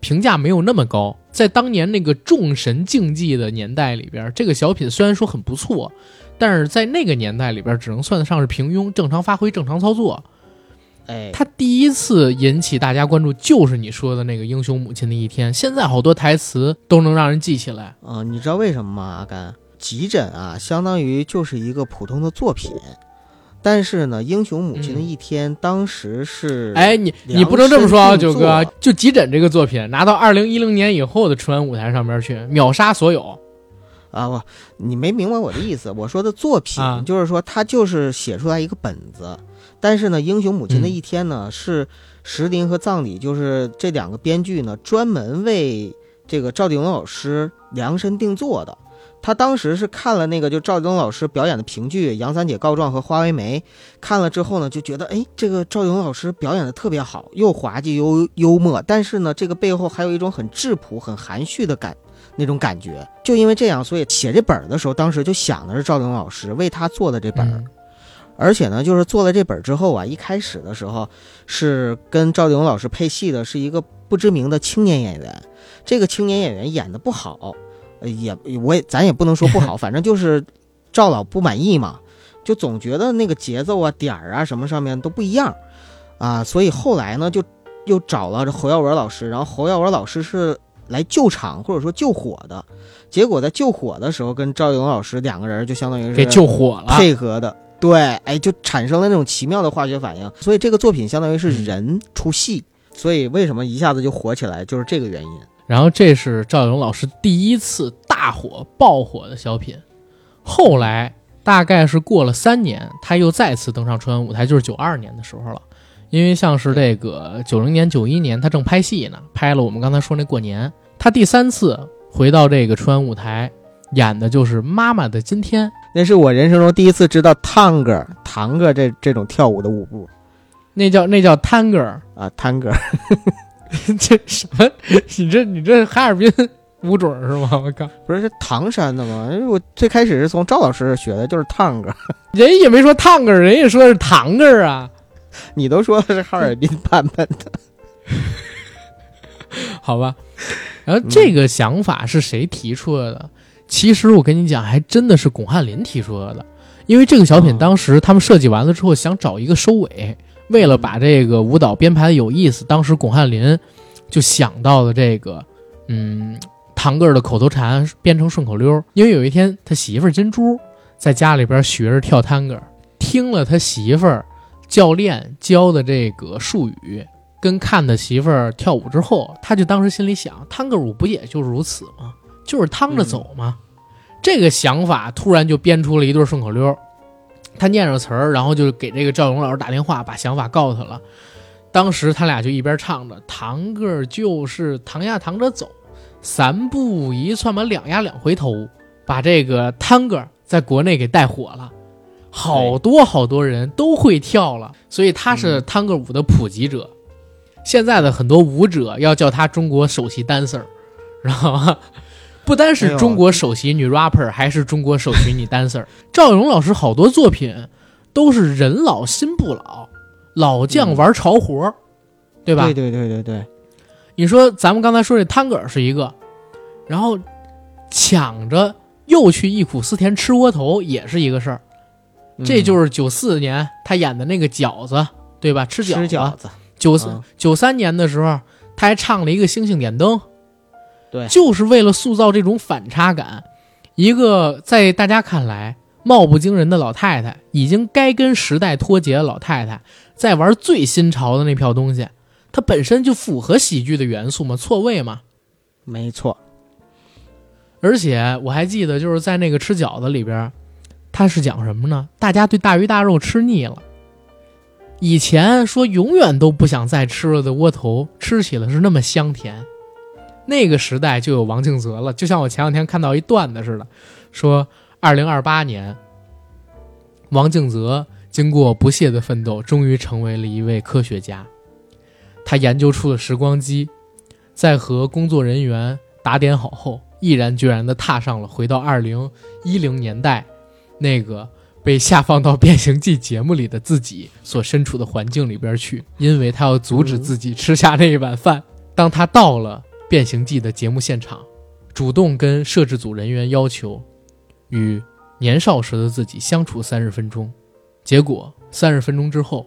评价没有那么高，在当年那个众神竞技的年代里边，这个小品虽然说很不错，但是在那个年代里边，只能算得上是平庸，正常发挥，正常操作。哎，他第一次引起大家关注，就是你说的那个英雄母亲的一天。现在好多台词都能让人记起来。啊，你知道为什么吗？阿甘，急诊啊，相当于就是一个普通的作品。但是呢，英雄母亲的一天当时是，哎，你你不能这么说啊，九哥，就急诊这个作品拿到二零一零年以后的春晚舞台上面去，秒杀所有。啊我，你没明白我的意思。我说的作品就是说，他就是写出来一个本子。但是呢，英雄母亲的一天呢，是石林和葬礼，就是这两个编剧呢，专门为这个赵丽蓉老师量身定做的。他当时是看了那个就赵丽蓉老师表演的评剧《杨三姐告状》和《花为媒》，看了之后呢，就觉得哎，这个赵丽蓉老师表演的特别好，又滑稽又幽默。但是呢，这个背后还有一种很质朴、很含蓄的感。那种感觉，就因为这样，所以写这本儿的时候，当时就想的是赵玲老师为他做的这本儿，而且呢，就是做了这本之后啊，一开始的时候是跟赵丽蓉老师配戏的是一个不知名的青年演员，这个青年演员演的不好，也我也咱也不能说不好，反正就是赵老不满意嘛，就总觉得那个节奏啊、点儿啊什么上面都不一样啊，所以后来呢，就又找了侯耀文老师，然后侯耀文老师是。来救场或者说救火的，结果在救火的时候，跟赵勇老师两个人就相当于是给救火了，配合的，对，哎，就产生了那种奇妙的化学反应。所以这个作品相当于是人出戏，所以为什么一下子就火起来，就是这个原因。然后这是赵勇老师第一次大火爆火的小品，后来大概是过了三年，他又再次登上春晚舞台，就是九二年的时候了。因为像是这个九零年、九一年，他正拍戏呢，拍了我们刚才说那过年。他第三次回到这个春晚舞台，演的就是《妈妈的今天》，那是我人生中第一次知道探戈、堂哥这这种跳舞的舞步，那叫那叫探戈啊，探戈。这什么？你这你这哈尔滨 舞准是吗？我靠，不是是唐山的吗？因为我最开始是从赵老师学的，就是探戈。人也没说探戈，人也说的是堂哥啊。你都说的是哈尔滨版本的，好吧？然后这个想法是谁提出来的？其实我跟你讲，还真的是巩汉林提出来的。因为这个小品当时他们设计完了之后，想找一个收尾，为了把这个舞蹈编排的有意思，当时巩汉林就想到了这个，嗯，堂哥的口头禅编成顺口溜。因为有一天他媳妇儿金珠在家里边学着跳探戈，听了他媳妇儿。教练教的这个术语，跟看他媳妇儿跳舞之后，他就当时心里想：探戈舞不也就是如此吗？就是趟着走吗？这个想法突然就编出了一对顺口溜。他念着词儿，然后就给这个赵勇老师打电话，把想法告诉他了。当时他俩就一边唱着：“堂哥就是堂呀堂着走，三步一窜嘛，两呀两回头，把这个探戈在国内给带火了。”好多好多人都会跳了，所以他是探戈舞的普及者。现在的很多舞者要叫他中国首席 dancer，知道吗？不单是中国首席女 rapper，还是中国首席女 dancer。赵勇老师好多作品都是人老心不老，老将玩潮活，对吧？对对对对对。你说咱们刚才说这探戈是一个，然后抢着又去忆苦思甜吃窝头也是一个事儿。这就是九四年他演的那个饺子，对吧？吃饺子。九四九三年的时候，他还唱了一个《星星点灯》，对，就是为了塑造这种反差感。一个在大家看来貌不惊人的老太太，已经该跟时代脱节的老太太，在玩最新潮的那票东西，它本身就符合喜剧的元素嘛，错位嘛。没错。而且我还记得，就是在那个吃饺子里边。他是讲什么呢？大家对大鱼大肉吃腻了，以前说永远都不想再吃了的窝头，吃起来是那么香甜。那个时代就有王敬泽了，就像我前两天看到一段子似的，说二零二八年，王敬泽经过不懈的奋斗，终于成为了一位科学家。他研究出了时光机，在和工作人员打点好后，毅然决然地踏上了回到二零一零年代。那个被下放到《变形记》节目里的自己所身处的环境里边去，因为他要阻止自己吃下那一碗饭。当他到了《变形记》的节目现场，主动跟摄制组人员要求与年少时的自己相处三十分钟，结果三十分钟之后，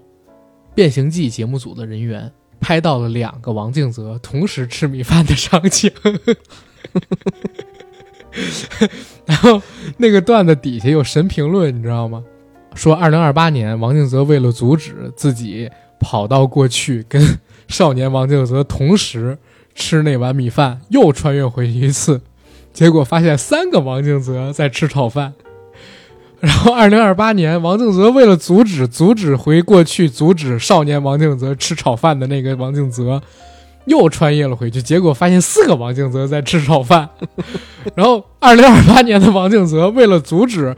《变形记》节目组的人员拍到了两个王敬泽同时吃米饭的场景。然后那个段子底下有神评论，你知道吗？说二零二八年，王静泽为了阻止自己跑到过去，跟少年王静泽同时吃那碗米饭，又穿越回去一次，结果发现三个王静泽在吃炒饭。然后二零二八年，王静泽为了阻止阻止回过去，阻止少年王静泽吃炒饭的那个王静泽。又穿越了回去，结果发现四个王静泽在吃炒饭。然后，二零二八年的王静泽为了阻止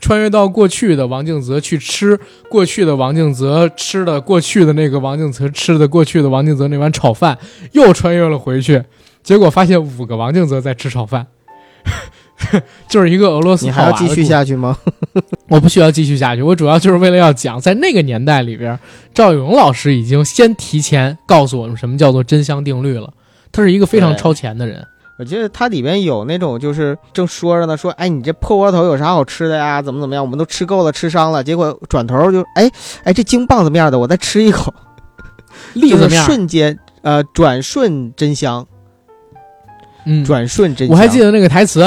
穿越到过去的王静泽去吃过去的王静泽吃的过去的那个王静泽吃的过去的王静泽那碗炒饭，又穿越了回去，结果发现五个王静泽在吃炒饭。就是一个俄罗斯，你还要继续下去吗？我不需要继续下去，我主要就是为了要讲，在那个年代里边，赵永老师已经先提前告诉我们什么叫做真香定律了。他是一个非常超前的人。我记得它里边有那种，就是正说着呢，说，哎，你这破窝头有啥好吃的呀？怎么怎么样？我们都吃够了，吃伤了。结果转头就，哎哎，这京棒子面的，我再吃一口，栗子面，瞬间，呃，转瞬真香。嗯，转瞬真香。我还记得那个台词。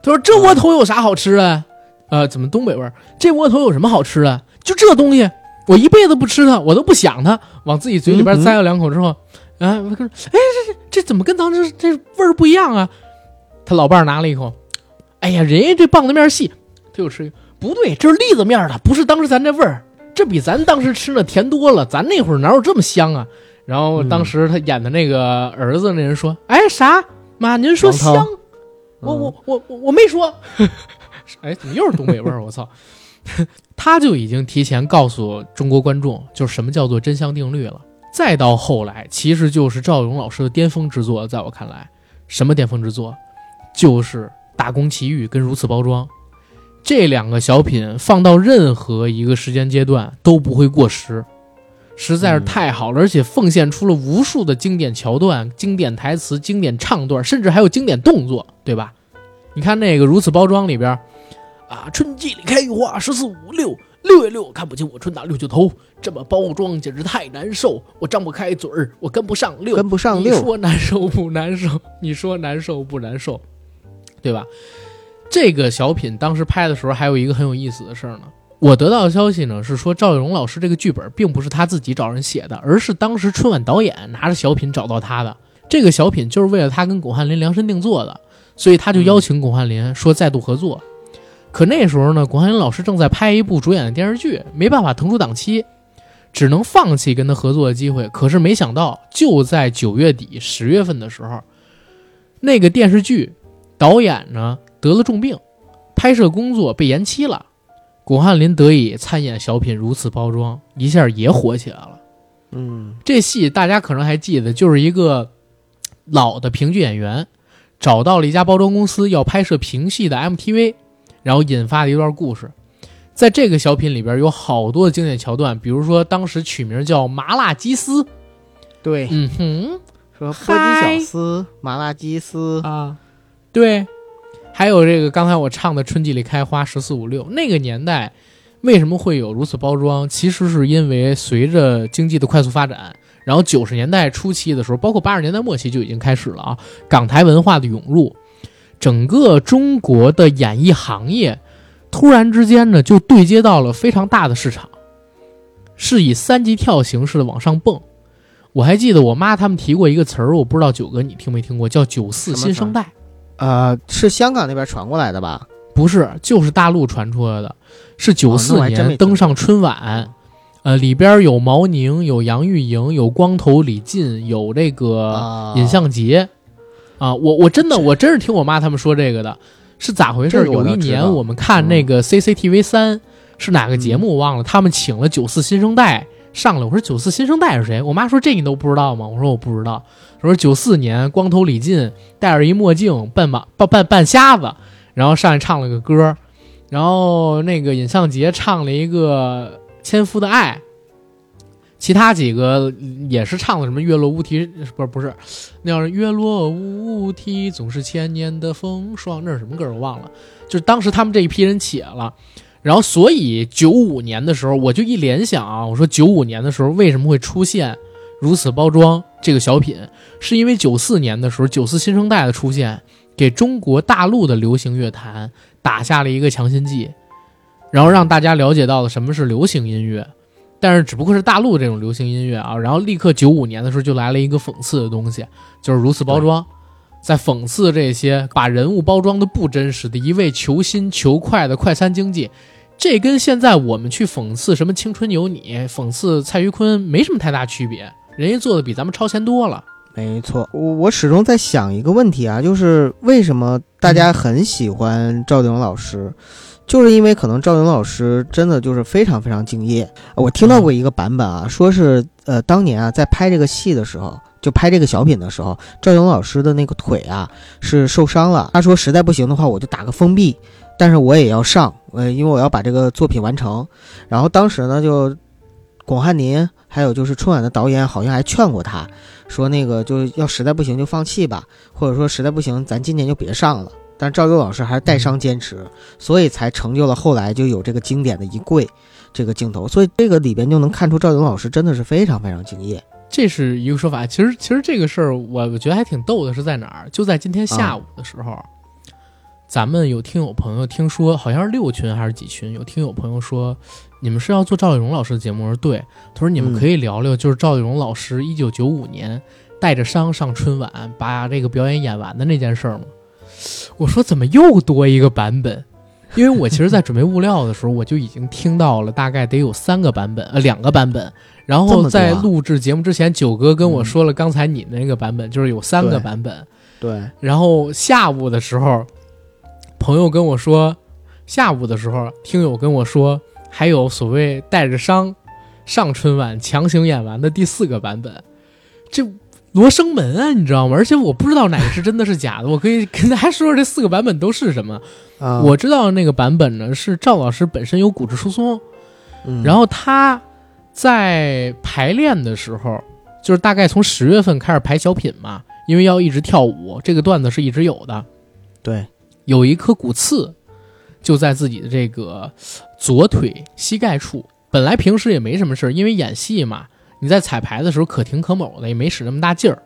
他说：“这窝头有啥好吃的？呃，怎么东北味儿？这窝头有什么好吃的？就这东西，我一辈子不吃它，我都不想它。往自己嘴里边塞了两口之后，啊，我说，哎，这这这怎么跟当时这味儿不一样啊？他老伴儿拿了一口，哎呀，人家这棒子面细，他又吃，不对，这是栗子面的，不是当时咱这味儿，这比咱当时吃的甜多了。咱那会儿哪有这么香啊？然后当时他演的那个儿子那人说，哎，啥？妈，您说香？”我我我我我没说，哎，怎么又是东北味儿？我操！他就已经提前告诉中国观众，就是什么叫做真相定律了。再到后来，其实就是赵勇老师的巅峰之作。在我看来，什么巅峰之作？就是《大公奇遇》跟《如此包装》这两个小品，放到任何一个时间阶段都不会过时，实在是太好了，而且奉献出了无数的经典桥段、经典台词、经典唱段，甚至还有经典动作。对吧？你看那个如此包装里边，啊，春季里开花，十四五六六月六，看不清我春打六九头，这么包装简直太难受，我张不开嘴儿，我跟不上六，跟不上六，你说难受不难受？你说难受不难受？对吧？这个小品当时拍的时候，还有一个很有意思的事儿呢。我得到的消息呢是说，赵丽蓉老师这个剧本并不是他自己找人写的，而是当时春晚导演拿着小品找到他的。这个小品就是为了他跟巩汉林量身定做的，所以他就邀请巩汉林说再度合作。可那时候呢，巩汉林老师正在拍一部主演的电视剧，没办法腾出档期，只能放弃跟他合作的机会。可是没想到，就在九月底十月份的时候，那个电视剧导演呢得了重病，拍摄工作被延期了。巩汉林得以参演小品《如此包装》，一下也火起来了。嗯，这戏大家可能还记得，就是一个。老的评剧演员找到了一家包装公司，要拍摄评戏的 MTV，然后引发的一段故事。在这个小品里边有好多的经典桥段，比如说当时取名叫麻辣鸡丝，对，嗯哼，说波鸡小丝、麻辣鸡丝。啊，对，还有这个刚才我唱的《春季里开花十四五六》，那个年代为什么会有如此包装？其实是因为随着经济的快速发展。然后九十年代初期的时候，包括八十年代末期就已经开始了啊，港台文化的涌入，整个中国的演艺行业突然之间呢就对接到了非常大的市场，是以三级跳形式的往上蹦。我还记得我妈他们提过一个词儿，我不知道九哥你听没听过，叫“九四新生代”。呃，是香港那边传过来的吧？不是，就是大陆传出来的，是九四年登上春晚。呃，里边有毛宁，有杨钰莹，有光头李进，有这个尹相杰，啊，我我真的我真是听我妈他们说这个的，是咋回事？有一年我们看那个 CCTV 三是哪个节目我忘了，他们请了九四新生代上来，我说九四新生代是谁？我妈说这你都不知道吗？我说我不知道。说九四年光头李进戴着一墨镜，半马半半半瞎子，然后上来唱了个歌，然后那个尹相杰唱了一个。纤夫的爱，其他几个也是唱的什么月落乌啼，不是不是，那叫月落乌啼总是千年的风霜，那是什么歌我忘了。就是当时他们这一批人起了，然后所以九五年的时候，我就一联想啊，我说九五年的时候为什么会出现如此包装这个小品，是因为九四年的时候九四新生代的出现给中国大陆的流行乐坛打下了一个强心剂，然后让大家了解到了什么是流行音乐。但是只不过是大陆这种流行音乐啊，然后立刻九五年的时候就来了一个讽刺的东西，就是如此包装，在讽刺这些把人物包装的不真实的一味求新求快的快餐经济。这跟现在我们去讽刺什么青春有你，讽刺蔡徐坤没什么太大区别，人家做的比咱们超前多了。没错，我我始终在想一个问题啊，就是为什么大家很喜欢赵丽蓉老师，就是因为可能赵云老师真的就是非常非常敬业。我听到过一个版本啊，说是呃当年啊在拍这个戏的时候，就拍这个小品的时候，赵丽蓉老师的那个腿啊是受伤了，他说实在不行的话我就打个封闭。但是我也要上，呃，因为我要把这个作品完成。然后当时呢，就巩汉林还有就是春晚的导演好像还劝过他，说那个就要实在不行就放弃吧，或者说实在不行咱今年就别上了。但是赵优老师还是带伤坚持，所以才成就了后来就有这个经典的一跪这个镜头。所以这个里边就能看出赵勇老师真的是非常非常敬业。这是一个说法。其实其实这个事儿我我觉得还挺逗的，是在哪儿？就在今天下午的时候。咱们有听友朋友听说，好像是六群还是几群？有听友朋友说，你们是要做赵丽蓉老师的节目？我说对。他说你们可以聊聊，就是赵丽蓉老师一九九五年带着伤上春晚，把这个表演演完的那件事吗？我说怎么又多一个版本？因为我其实，在准备物料的时候，我就已经听到了大概得有三个版本，呃，两个版本。然后在录制节目之前，九哥跟我说了刚才你那个版本，就是有三个版本。对。然后下午的时候。朋友跟我说，下午的时候，听友跟我说，还有所谓带着伤上春晚强行演完的第四个版本，这罗生门啊，你知道吗？而且我不知道哪个是真的是假的，我可以 跟大家说说这四个版本都是什么。我知道那个版本呢是赵老师本身有骨质疏松，然后他在排练的时候，就是大概从十月份开始排小品嘛，因为要一直跳舞，这个段子是一直有的。对。有一颗骨刺，就在自己的这个左腿膝盖处。本来平时也没什么事因为演戏嘛，你在彩排的时候可停可卯的，也没使那么大劲儿。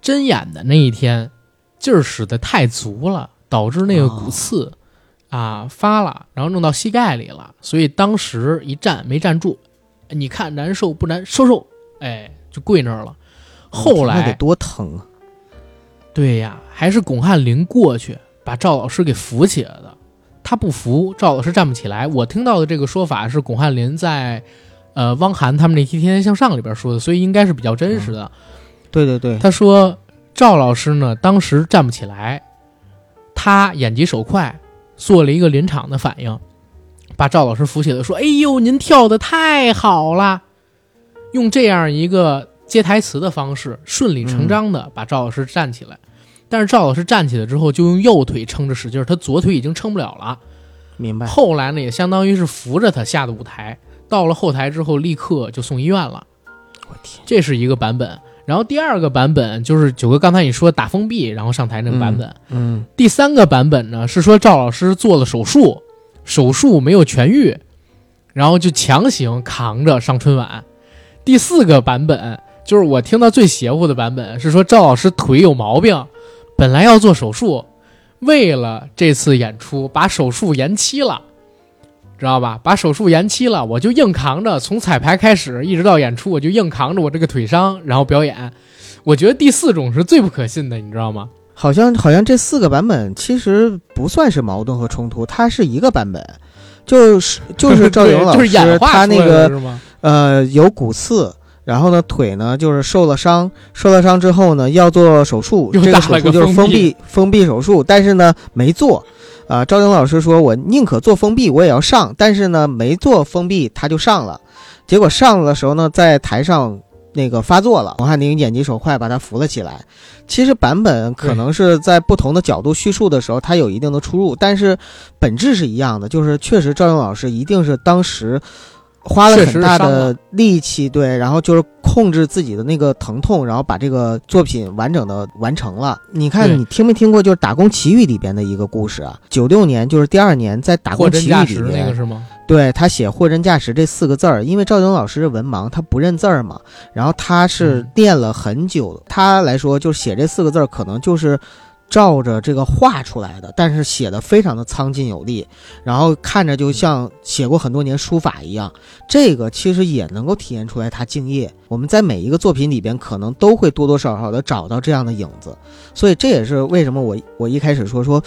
真演的那一天，劲儿使得太足了，导致那个骨刺啊发了，然后弄到膝盖里了。所以当时一站没站住，你看难受不难？受受，哎，就跪那儿了。后来得多疼啊！对呀，还是巩汉林过去。把赵老师给扶起来的，他不服赵老师站不起来。我听到的这个说法是巩汉林在，呃，汪涵他们那《天天向上》里边说的，所以应该是比较真实的。对对对，他说赵老师呢当时站不起来，他眼疾手快，做了一个临场的反应，把赵老师扶起来，说：“哎呦，您跳的太好了！”用这样一个接台词的方式，顺理成章的把赵老师站起来。但是赵老师站起来之后，就用右腿撑着使劲儿，他左腿已经撑不了了。明白。后来呢，也相当于是扶着他下的舞台。到了后台之后，立刻就送医院了。我天，这是一个版本。然后第二个版本就是九哥刚才你说打封闭然后上台那个版本。嗯。第三个版本呢是说赵老师做了手术，手术没有痊愈，然后就强行扛着上春晚。第四个版本就是我听到最邪乎的版本，是说赵老师腿有毛病。本来要做手术，为了这次演出把手术延期了，知道吧？把手术延期了，我就硬扛着，从彩排开始一直到演出，我就硬扛着我这个腿伤，然后表演。我觉得第四种是最不可信的，你知道吗？好像好像这四个版本其实不算是矛盾和冲突，它是一个版本，就是就是赵勇老师 他那个呃有骨刺。然后呢，腿呢就是受了伤，受了伤之后呢要做手术，这个手术就是封闭封闭手术，但是呢没做，啊，赵英老师说我宁可做封闭，我也要上，但是呢没做封闭他就上了，结果上了的时候呢在台上那个发作了，王汉宁眼疾手快把他扶了起来，其实版本可能是在不同的角度叙述的时候它有一定的出入，但是本质是一样的，就是确实赵英老师一定是当时。花了很大的力气，对，然后就是控制自己的那个疼痛，然后把这个作品完整的完成了。你看，你听没听过就是《打工奇遇》里边的一个故事啊？九六年就是第二年，在《打工奇遇》里面，那个是吗？对他写“货真价实”这四个字儿，因为赵勇老师是文盲，他不认字儿嘛，然后他是练了很久，他来说就是写这四个字儿，可能就是。照着这个画出来的，但是写的非常的苍劲有力，然后看着就像写过很多年书法一样。这个其实也能够体现出来他敬业。我们在每一个作品里边，可能都会多多少少的找到这样的影子。所以这也是为什么我我一开始说说，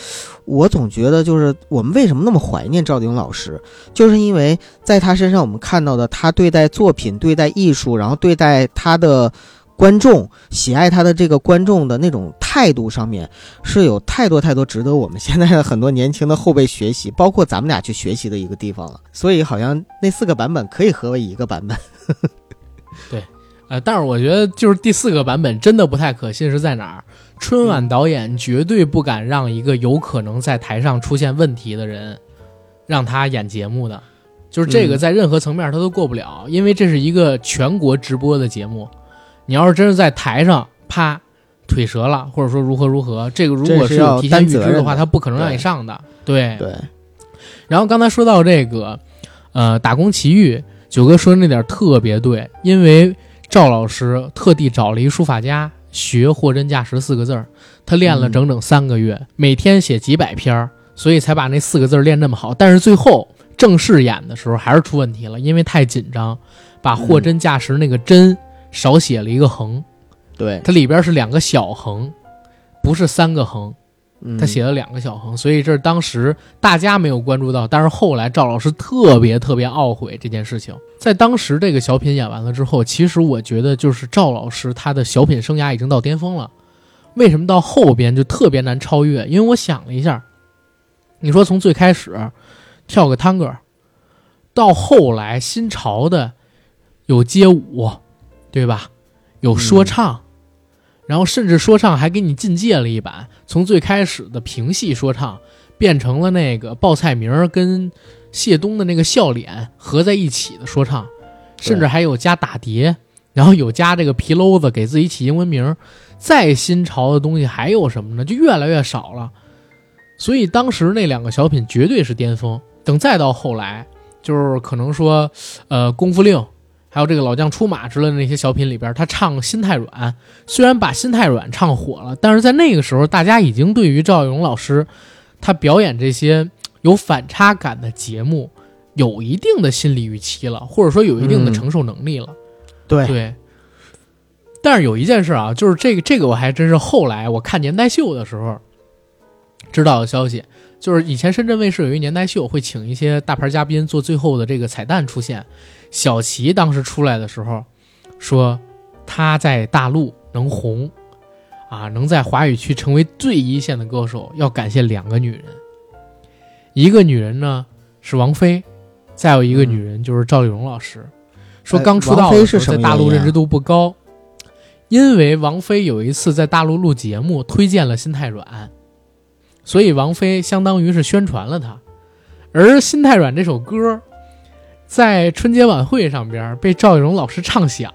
我总觉得就是我们为什么那么怀念赵鼎老师，就是因为在他身上我们看到的他对待作品、对待艺术，然后对待他的。观众喜爱他的这个观众的那种态度上面，是有太多太多值得我们现在的很多年轻的后辈学习，包括咱们俩去学习的一个地方了。所以好像那四个版本可以合为一个版本。对，呃，但是我觉得就是第四个版本真的不太可信，是在哪儿？春晚导演绝对不敢让一个有可能在台上出现问题的人让他演节目的，就是这个在任何层面他都过不了，因为这是一个全国直播的节目。你要是真是在台上啪腿折了，或者说如何如何，这个如果是有提前预知的话，他不可能让你上的。对对。然后刚才说到这个，呃，打工奇遇，九哥说的那点特别对，因为赵老师特地找了一书法家学“货真价实”四个字儿，他练了整整三个月，每天写几百篇，所以才把那四个字练那么好。但是最后正式演的时候还是出问题了，因为太紧张，把“货真价实”那个“真”。少写了一个横，对，它里边是两个小横，不是三个横，他写了两个小横，所以这是当时大家没有关注到，但是后来赵老师特别特别懊悔这件事情。在当时这个小品演完了之后，其实我觉得就是赵老师他的小品生涯已经到巅峰了。为什么到后边就特别难超越？因为我想了一下，你说从最开始跳个探戈，到后来新潮的有街舞。对吧？有说唱，然后甚至说唱还给你进阶了一版，从最开始的评戏说唱变成了那个报菜名跟谢东的那个笑脸合在一起的说唱，甚至还有加打碟，然后有加这个皮篓子给自己起英文名。再新潮的东西还有什么呢？就越来越少了。所以当时那两个小品绝对是巅峰。等再到后来，就是可能说，呃，功夫令。还有这个老将出马之类的那些小品里边，他唱《心太软》，虽然把《心太软》唱火了，但是在那个时候，大家已经对于赵丽蓉老师他表演这些有反差感的节目有一定的心理预期了，或者说有一定的承受能力了。对对。但是有一件事啊，就是这个这个我还真是后来我看年代秀的时候知道的消息，就是以前深圳卫视有一年代秀，会请一些大牌嘉宾做最后的这个彩蛋出现。小齐当时出来的时候，说他在大陆能红，啊，能在华语区成为最一线的歌手，要感谢两个女人。一个女人呢是王菲，再有一个女人就是赵丽蓉老师。说刚出道的时候在大陆认知度不高，因为王菲有一次在大陆录节目推荐了《心太软》，所以王菲相当于是宣传了她。而《心太软》这首歌。在春节晚会上边被赵丽蓉老师唱响，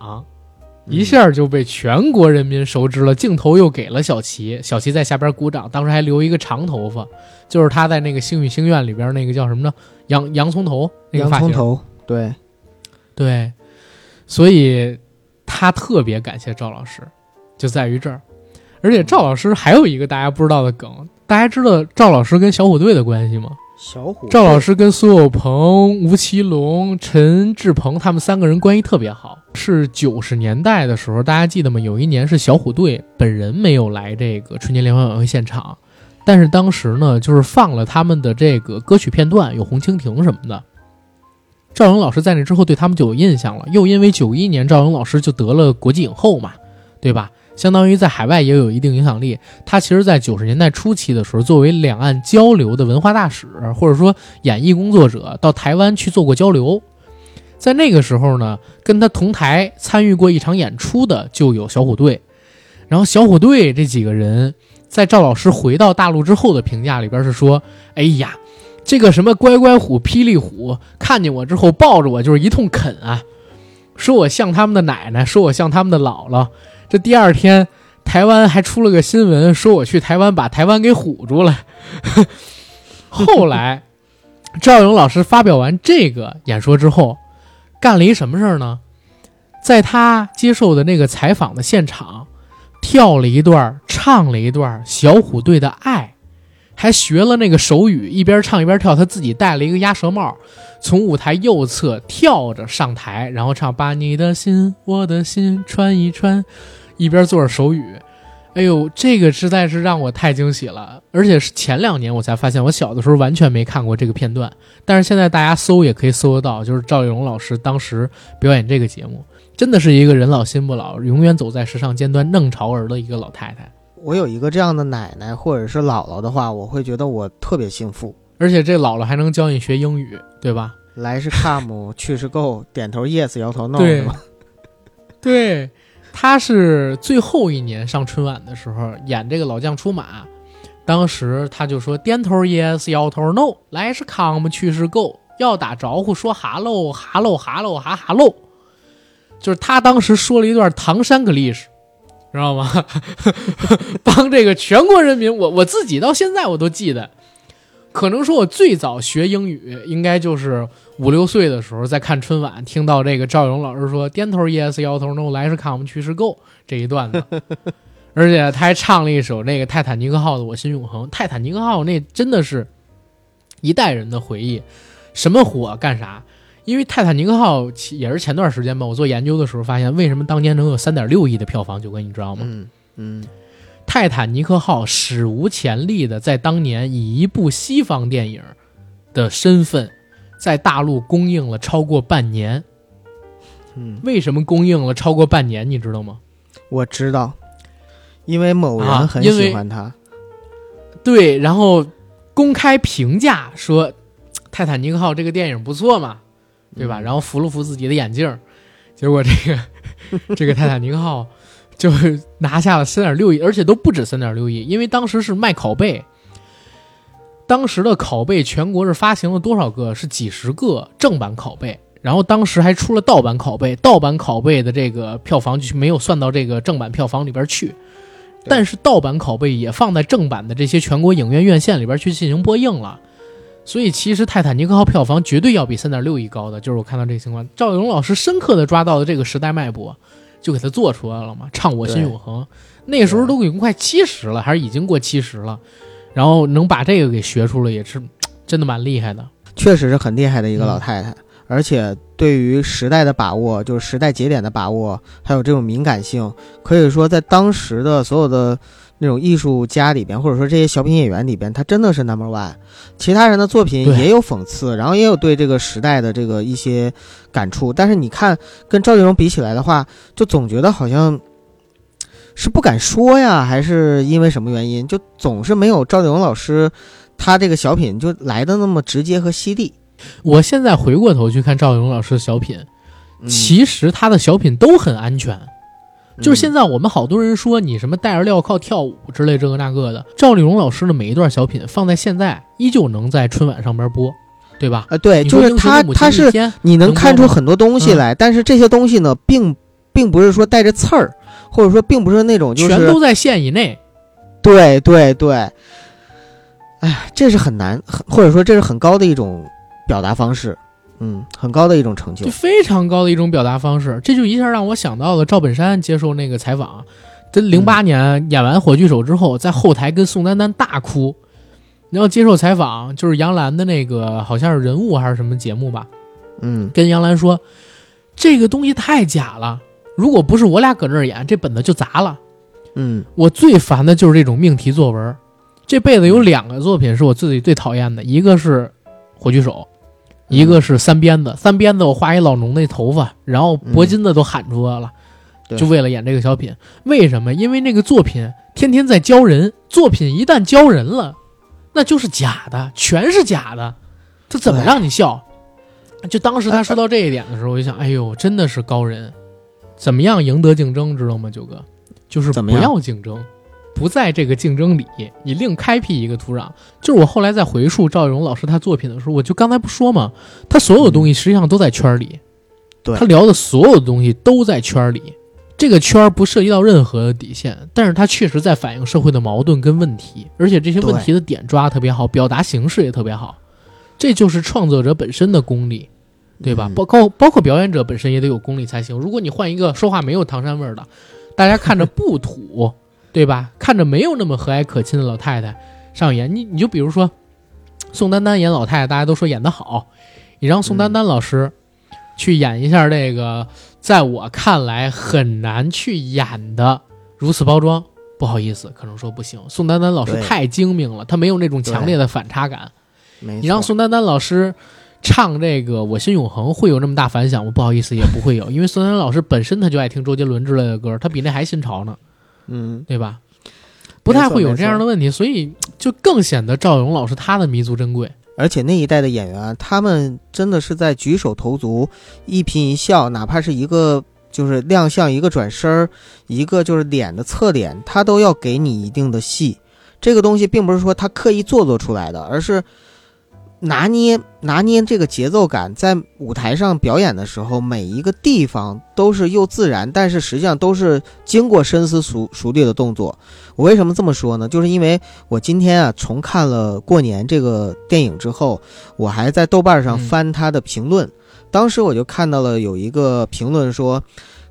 一下就被全国人民熟知了。镜头又给了小齐，小齐在下边鼓掌，当时还留一个长头发，就是他在那个《星语星愿》里边那个叫什么呢？洋洋葱头，那个洋葱头，对，对，所以他特别感谢赵老师，就在于这儿。而且赵老师还有一个大家不知道的梗，大家知道赵老师跟小虎队的关系吗？小虎赵老师跟苏有朋、吴奇隆、陈志朋他们三个人关系特别好。是九十年代的时候，大家记得吗？有一年是小虎队本人没有来这个春节联欢晚会现场，但是当时呢，就是放了他们的这个歌曲片段，有《红蜻蜓》什么的。赵勇老师在那之后对他们就有印象了，又因为九一年赵勇老师就得了国际影后嘛，对吧？相当于在海外也有一定影响力。他其实，在九十年代初期的时候，作为两岸交流的文化大使，或者说演艺工作者，到台湾去做过交流。在那个时候呢，跟他同台参与过一场演出的就有小虎队。然后，小虎队这几个人在赵老师回到大陆之后的评价里边是说：“哎呀，这个什么乖乖虎、霹雳虎，看见我之后抱着我就是一通啃啊，说我像他们的奶奶，说我像他们的姥姥。”这第二天，台湾还出了个新闻，说我去台湾把台湾给唬住了。后来，赵勇老师发表完这个演说之后，干了一什么事儿呢？在他接受的那个采访的现场，跳了一段，唱了一段小虎队的《爱》，还学了那个手语，一边唱一边跳。他自己戴了一个鸭舌帽，从舞台右侧跳着上台，然后唱“把你的心，我的心串一串”，一边做着手语。哎呦，这个实在是让我太惊喜了！而且是前两年我才发现，我小的时候完全没看过这个片段，但是现在大家搜也可以搜得到，就是赵丽蓉老师当时表演这个节目。真的是一个人老心不老，永远走在时尚尖端、弄潮儿的一个老太太。我有一个这样的奶奶或者是姥姥的话，我会觉得我特别幸福。而且这姥姥还能教你学英语，对吧？来是 come，去是 go，点头 yes，摇头 no，对对，他是最后一年上春晚的时候演这个老将出马，当时他就说点头 yes，摇头 no，来是 come，去是 go，要打招呼说 hello，hello，hello，哈 hello。就是他当时说了一段唐山格历史，知道吗？帮这个全国人民，我我自己到现在我都记得。可能说我最早学英语，应该就是五六岁的时候，在看春晚，听到这个赵勇老师说“点头 yes，摇头 no，来是 come，去是 go” 这一段子，而且他还唱了一首那个泰坦尼克号的《我心永恒》。泰坦尼克号那真的是一代人的回忆，什么火干啥。因为泰坦尼克号也是前段时间吧，我做研究的时候发现，为什么当年能有三点六亿的票房？九哥，你知道吗？嗯嗯，泰坦尼克号史无前例的在当年以一部西方电影的身份，在大陆供应了超过半年。嗯，为什么供应了超过半年？你知道吗？我知道，因为某人很喜欢他。对，然后公开评价说，泰坦尼克号这个电影不错嘛。对吧？然后扶了扶自己的眼镜，结果这个 这个泰坦尼克号就拿下了三点六亿，而且都不止三点六亿，因为当时是卖拷贝，当时的拷贝全国是发行了多少个？是几十个正版拷贝，然后当时还出了盗版拷贝，盗版拷贝的这个票房就没有算到这个正版票房里边去，但是盗版拷贝也放在正版的这些全国影院院线里边去进行播映了。所以其实《泰坦尼克号》票房绝对要比三点六亿高的，就是我看到这个情况。赵丽蓉老师深刻的抓到了这个时代脉搏，就给他做出来了嘛，唱《我心永恒》。那时候都已经快七十了，还是已经过七十了，然后能把这个给学出来，也是 真的蛮厉害的。确实是很厉害的一个老太太，而且对于时代的把握，就是时代节点的把握，还有这种敏感性，可以说在当时的所有的。那种艺术家里边，或者说这些小品演员里边，她真的是 number one。其他人的作品也有讽刺，然后也有对这个时代的这个一些感触。但是你看，跟赵丽蓉比起来的话，就总觉得好像是不敢说呀，还是因为什么原因，就总是没有赵丽蓉老师他这个小品就来的那么直接和犀利。我现在回过头去看赵丽蓉老师的小品，其实他的小品都很安全。就是现在，我们好多人说你什么戴着镣铐跳舞之类这个那个的。赵丽蓉老师的每一段小品放在现在依旧能在春晚上边播，对吧？呃，对，就是他他是你能看出很多东西来，但是这些东西呢，并并不是说带着刺儿，或者说并不是那种就是全都在线以内。对对对，哎呀，这是很难，或者说这是很高的一种表达方式。嗯，很高的一种成就，就非常高的一种表达方式。这就一下让我想到了赵本山接受那个采访，这零八年演完《火炬手》之后，在后台跟宋丹丹大哭，然后接受采访，就是杨澜的那个好像是人物还是什么节目吧，嗯，跟杨澜说，这个东西太假了，如果不是我俩搁这儿演，这本子就砸了。嗯，我最烦的就是这种命题作文，这辈子有两个作品是我自己最讨厌的，一个是《火炬手》。一个是三鞭子，三鞭子我画一老农那头发，然后铂金的都喊出来了，就为了演这个小品。为什么？因为那个作品天天在教人，作品一旦教人了，那就是假的，全是假的，他怎么让你笑？就当时他说到这一点的时候，我就想，哎呦，真的是高人，怎么样赢得竞争？知道吗，九哥？就是不要竞争。不在这个竞争里，你另开辟一个土壤。就是我后来在回溯赵丽蓉老师他作品的时候，我就刚才不说吗？他所有东西实际上都在圈里，对他聊的所有的东西都在圈里。这个圈不涉及到任何的底线，但是他确实在反映社会的矛盾跟问题，而且这些问题的点抓特别好，表达形式也特别好。这就是创作者本身的功力，对吧？包括包括表演者本身也得有功力才行。如果你换一个说话没有唐山味儿的，大家看着不土。对吧？看着没有那么和蔼可亲的老太太上演，你你就比如说宋丹丹演老太太，大家都说演得好，你让宋丹丹老师去演一下这个，在我看来很难去演的如此包装，不好意思，可能说不行。宋丹丹老师太精明了，她没有那种强烈的反差感。你让宋丹丹老师唱这个《我心永恒》，会有那么大反响吗？不好意思，也不会有，因为宋丹丹老师本身他就爱听周杰伦之类的歌，他比那还新潮呢。嗯，对吧？不太会有这样的问题，所以就更显得赵勇老师他的弥足珍贵。而且那一代的演员，他们真的是在举手投足、一颦一笑，哪怕是一个就是亮相、一个转身儿、一个就是脸的侧脸，他都要给你一定的戏。这个东西并不是说他刻意做作出来的，而是。拿捏拿捏这个节奏感，在舞台上表演的时候，每一个地方都是又自然，但是实际上都是经过深思熟熟虑的动作。我为什么这么说呢？就是因为我今天啊重看了《过年》这个电影之后，我还在豆瓣上翻他的评论，当时我就看到了有一个评论说，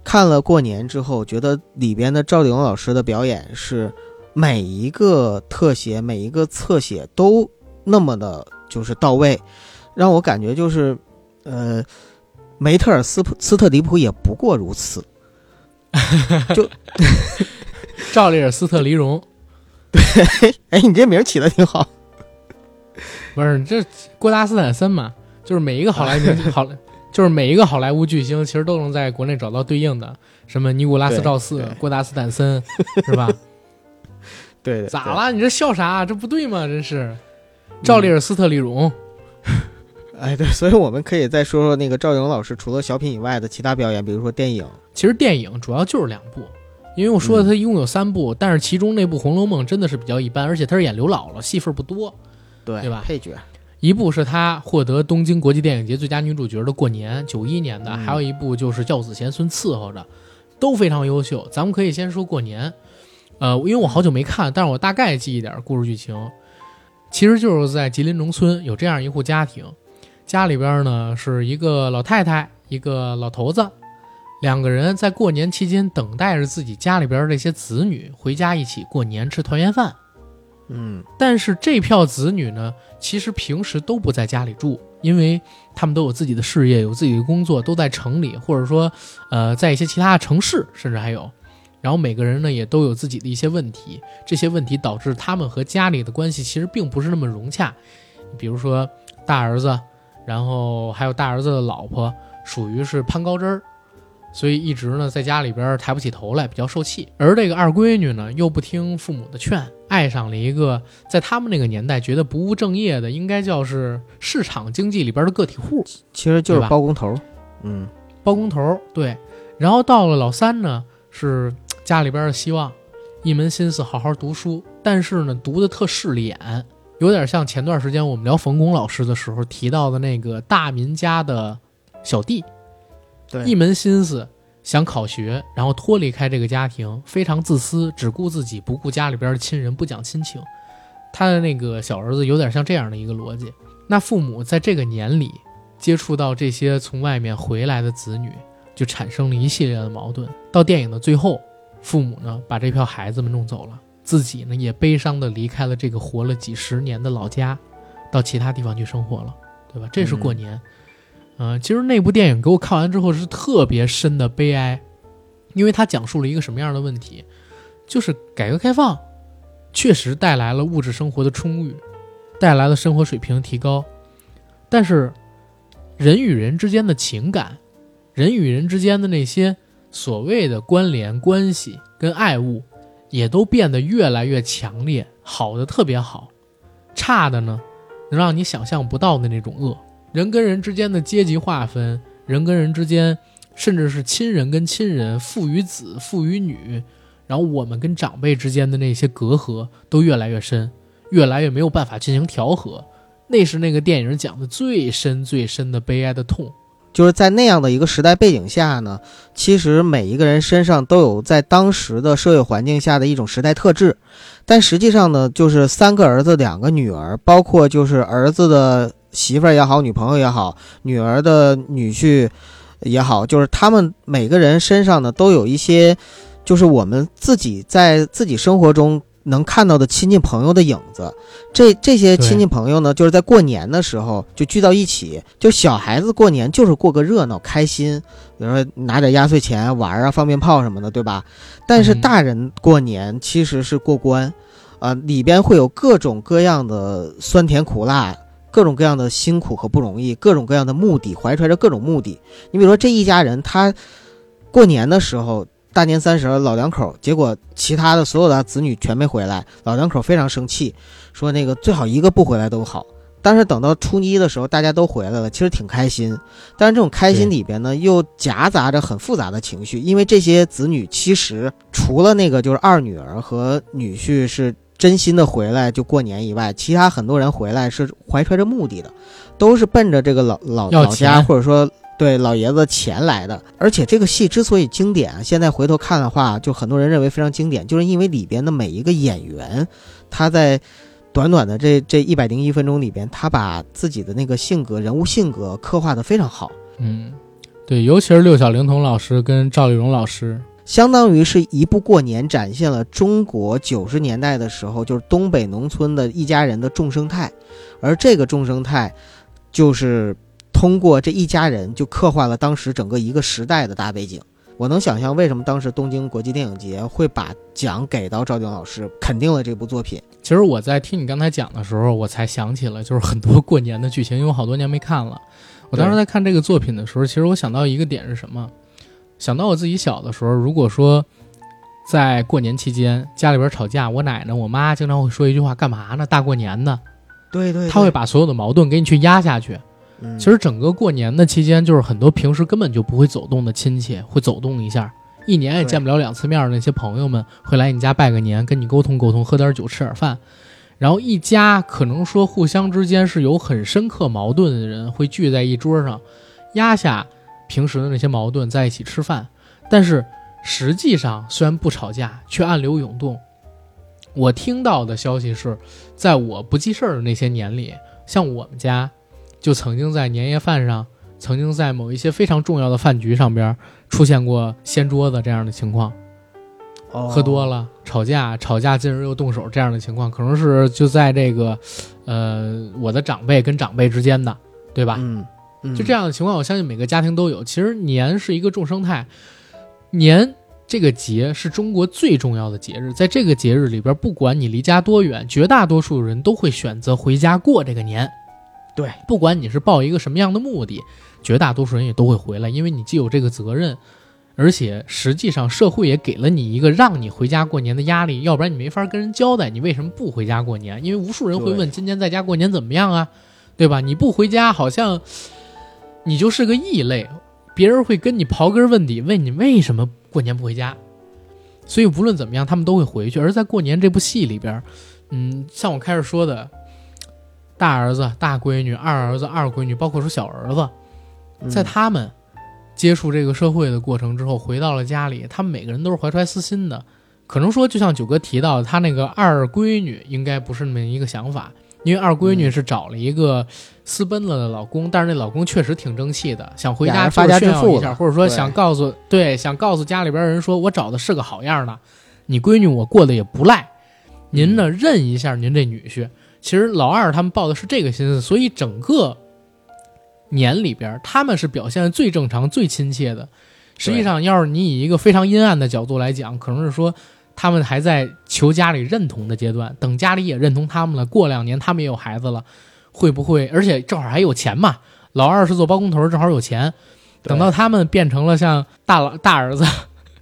看了《过年》之后，觉得里边的赵丽蓉老师的表演是每一个特写、每一个侧写都那么的。就是到位，让我感觉就是，呃，梅特尔斯普斯特迪普也不过如此。就 赵丽尔斯特黎荣，对，哎，你这名起的挺好。不是，这郭达斯坦森嘛，就是每一个好莱坞 好，就是每一个好莱坞巨星，其实都能在国内找到对应的，什么尼古拉斯赵四、郭达斯坦森，是吧？对，咋了？你这笑啥？这不对吗？真是。赵丽尔斯特里荣，哎，对，所以我们可以再说说那个赵勇老师除了小品以外的其他表演，比如说电影。其实电影主要就是两部，因为我说的他一共有三部，但是其中那部《红楼梦》真的是比较一般，而且他是演刘姥姥，戏份不多，对对吧？配角。一部是她获得东京国际电影节最佳女主角的《过年》，九一年的，还有一部就是教子贤孙伺候着，都非常优秀。咱们可以先说《过年》，呃，因为我好久没看，但是我大概记一点故事剧情。其实就是在吉林农村有这样一户家庭，家里边呢是一个老太太，一个老头子，两个人在过年期间等待着自己家里边这些子女回家一起过年吃团圆饭。嗯，但是这票子女呢，其实平时都不在家里住，因为他们都有自己的事业，有自己的工作，都在城里，或者说，呃，在一些其他的城市，甚至还有。然后每个人呢也都有自己的一些问题，这些问题导致他们和家里的关系其实并不是那么融洽。比如说大儿子，然后还有大儿子的老婆，属于是攀高枝儿，所以一直呢在家里边抬不起头来，比较受气。而这个二闺女呢又不听父母的劝，爱上了一个在他们那个年代觉得不务正业的，应该叫是市场经济里边的个体户，其实就是包工头。嗯，包工头对。然后到了老三呢是。家里边的希望，一门心思好好读书，但是呢，读的特势利眼，有点像前段时间我们聊冯巩老师的时候提到的那个大民家的小弟，对，一门心思想考学，然后脱离开这个家庭，非常自私，只顾自己，不顾家里边的亲人，不讲亲情。他的那个小儿子有点像这样的一个逻辑。那父母在这个年里接触到这些从外面回来的子女，就产生了一系列的矛盾。到电影的最后。父母呢，把这票孩子们弄走了，自己呢也悲伤的离开了这个活了几十年的老家，到其他地方去生活了，对吧？这是过年。嗯，其实那部电影给我看完之后是特别深的悲哀，因为它讲述了一个什么样的问题，就是改革开放确实带来了物质生活的充裕，带来了生活水平提高，但是人与人之间的情感，人与人之间的那些。所谓的关联关系跟爱物，也都变得越来越强烈，好的特别好，差的呢，能让你想象不到的那种恶。人跟人之间的阶级划分，人跟人之间，甚至是亲人跟亲人，父与子，父与女，然后我们跟长辈之间的那些隔阂，都越来越深，越来越没有办法进行调和。那是那个电影讲的最深最深的悲哀的痛。就是在那样的一个时代背景下呢，其实每一个人身上都有在当时的社会环境下的一种时代特质，但实际上呢，就是三个儿子两个女儿，包括就是儿子的媳妇儿也好，女朋友也好，女儿的女婿也好，就是他们每个人身上呢都有一些就是我们自己在自己生活中能看到的亲戚朋友的影子。这这些亲戚朋友呢，就是在过年的时候就聚到一起。就小孩子过年就是过个热闹开心，比如说拿点压岁钱玩啊，放鞭炮什么的，对吧？但是大人过年其实是过关，啊，里边会有各种各样的酸甜苦辣。各种各样的辛苦和不容易，各种各样的目的，怀揣着各种目的。你比如说这一家人，他过年的时候，大年三十老两口，结果其他的所有的子女全没回来，老两口非常生气，说那个最好一个不回来都好。但是等到初一的时候，大家都回来了，其实挺开心。但是这种开心里边呢，又夹杂着很复杂的情绪，因为这些子女其实除了那个就是二女儿和女婿是。真心的回来就过年以外，其他很多人回来是怀揣着目的的，都是奔着这个老老老家或者说对老爷子钱来的。而且这个戏之所以经典，现在回头看的话，就很多人认为非常经典，就是因为里边的每一个演员，他在短短的这这一百零一分钟里边，他把自己的那个性格、人物性格刻画的非常好。嗯，对，尤其是六小龄童老师跟赵丽蓉老师。相当于是一部过年，展现了中国九十年代的时候，就是东北农村的一家人的众生态，而这个众生态，就是通过这一家人，就刻画了当时整个一个时代的大背景。我能想象为什么当时东京国际电影节会把奖给到赵静老师，肯定了这部作品。其实我在听你刚才讲的时候，我才想起了就是很多过年的剧情，因为我好多年没看了。我当时在看这个作品的时候，其实我想到一个点是什么？想到我自己小的时候，如果说在过年期间家里边吵架，我奶奶、我妈经常会说一句话：“干嘛呢？大过年的。”对对，他会把所有的矛盾给你去压下去。其实整个过年的期间，就是很多平时根本就不会走动的亲戚会走动一下，一年也见不了两次面的那些朋友们会来你家拜个年，跟你沟通沟通，喝点酒，吃点饭。然后一家可能说互相之间是有很深刻矛盾的人会聚在一桌上，压下。平时的那些矛盾在一起吃饭，但是实际上虽然不吵架，却暗流涌动。我听到的消息是，在我不记事儿的那些年里，像我们家，就曾经在年夜饭上，曾经在某一些非常重要的饭局上边出现过掀桌子这样的情况。喝多了吵架，吵架进而又动手这样的情况，可能是就在这个，呃，我的长辈跟长辈之间的，对吧？嗯。就这样的情况，我相信每个家庭都有。其实年是一个众生态，年这个节是中国最重要的节日，在这个节日里边，不管你离家多远，绝大多数人都会选择回家过这个年。对，不管你是抱一个什么样的目的，绝大多数人也都会回来，因为你既有这个责任，而且实际上社会也给了你一个让你回家过年的压力，要不然你没法跟人交代你为什么不回家过年。因为无数人会问今年在家过年怎么样啊，对吧？你不回家好像。你就是个异类，别人会跟你刨根问底，问你为什么过年不回家。所以无论怎么样，他们都会回去。而在过年这部戏里边，嗯，像我开始说的，大儿子、大闺女、二儿子、二闺女，包括说小儿子，在他们接触这个社会的过程之后，回到了家里，他们每个人都是怀揣私心的。可能说，就像九哥提到，他那个二闺女应该不是那么一个想法。因为二闺女是找了一个私奔了的老公，但是那老公确实挺争气的，想回家发家致富一下，或者说想告诉对，想告诉家里边人说，我找的是个好样的，你闺女我过得也不赖，您呢认一下您这女婿。其实老二他们抱的是这个心思，所以整个年里边他们是表现的最正常、最亲切的。实际上，要是你以一个非常阴暗的角度来讲，可能是说。他们还在求家里认同的阶段，等家里也认同他们了，过两年他们也有孩子了，会不会？而且正好还有钱嘛，老二是做包工头，正好有钱。等到他们变成了像大老大儿子、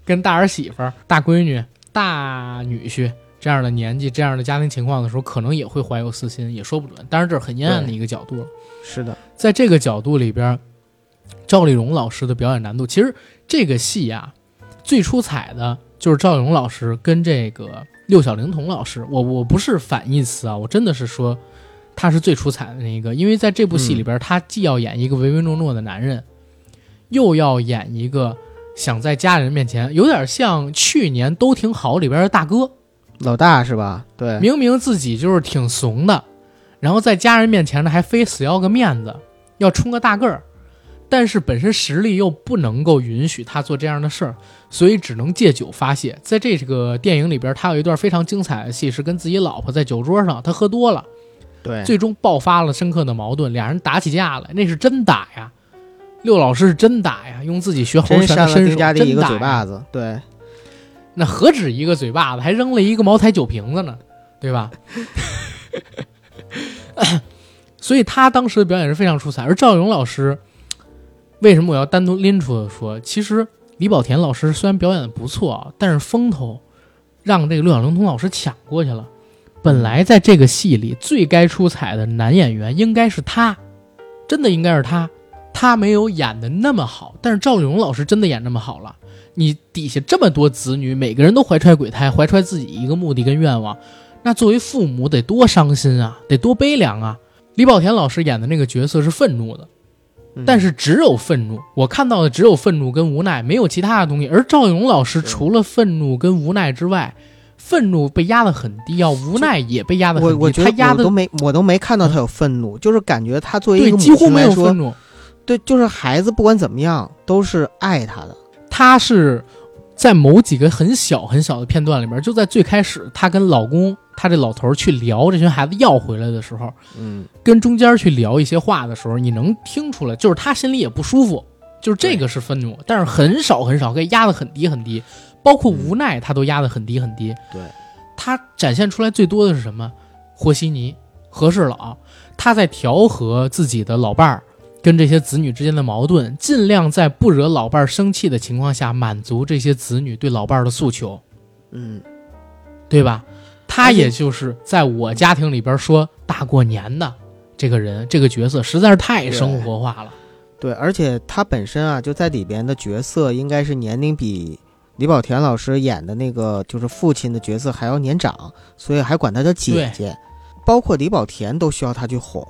跟大儿媳妇、大闺女、大女婿这样的年纪、这样的家庭情况的时候，可能也会怀有私心，也说不准。当然，这是很阴暗的一个角度了。是的，在这个角度里边，赵丽蓉老师的表演难度，其实这个戏呀，最出彩的。就是赵丽蓉老师跟这个六小龄童老师，我我不是反义词啊，我真的是说他是最出彩的那一个，因为在这部戏里边，他既要演一个唯唯诺诺的男人，又要演一个想在家人面前有点像去年都挺好里边的大哥，老大是吧？对，明明自己就是挺怂的，然后在家人面前呢还非死要个面子，要充个大个儿，但是本身实力又不能够允许他做这样的事儿，所以只能借酒发泄。在这个电影里边，他有一段非常精彩的戏，是跟自己老婆在酒桌上，他喝多了，对，最终爆发了深刻的矛盾，俩人打起架来，那是真打呀。六老师是真打呀，用自己学猴拳的身手真打嘴巴子，对，那何止一个嘴巴子，还扔了一个茅台酒瓶子呢，对吧？所以他当时的表演是非常出彩。而赵勇老师，为什么我要单独拎出来说？其实李保田老师虽然表演的不错，但是风头让这个六小龄童老师抢过去了。本来在这个戏里最该出彩的男演员应该是他，真的应该是他。他没有演的那么好，但是赵丽蓉老师真的演那么好了。你底下这么多子女，每个人都怀揣鬼胎，怀揣自己一个目的跟愿望，那作为父母得多伤心啊，得多悲凉啊。李保田老师演的那个角色是愤怒的，但是只有愤怒，我看到的只有愤怒跟无奈，没有其他的东西。而赵丽蓉老师除了愤怒跟无奈之外，愤怒被压得很低啊，无奈也被压得很低。我我觉得我都没我都没看到他有愤怒，就是感觉他作为一个几乎没有愤怒。对，就是孩子不管怎么样都是爱他的。他是在某几个很小很小的片段里面，就在最开始，她跟老公，她这老头去聊这群孩子要回来的时候，嗯，跟中间去聊一些话的时候，你能听出来，就是他心里也不舒服，就是这个是愤怒，但是很少很少，可以压得很低很低，包括无奈他都压得很低很低。对，他展现出来最多的是什么？和稀泥，和事佬，他在调和自己的老伴儿。跟这些子女之间的矛盾，尽量在不惹老伴儿生气的情况下，满足这些子女对老伴儿的诉求，嗯，对吧？他也就是在我家庭里边说大过年的这个人，这个角色实在是太生活化了。对，而且他本身啊，就在里边的角色应该是年龄比李保田老师演的那个就是父亲的角色还要年长，所以还管他叫姐姐，包括李保田都需要他去哄。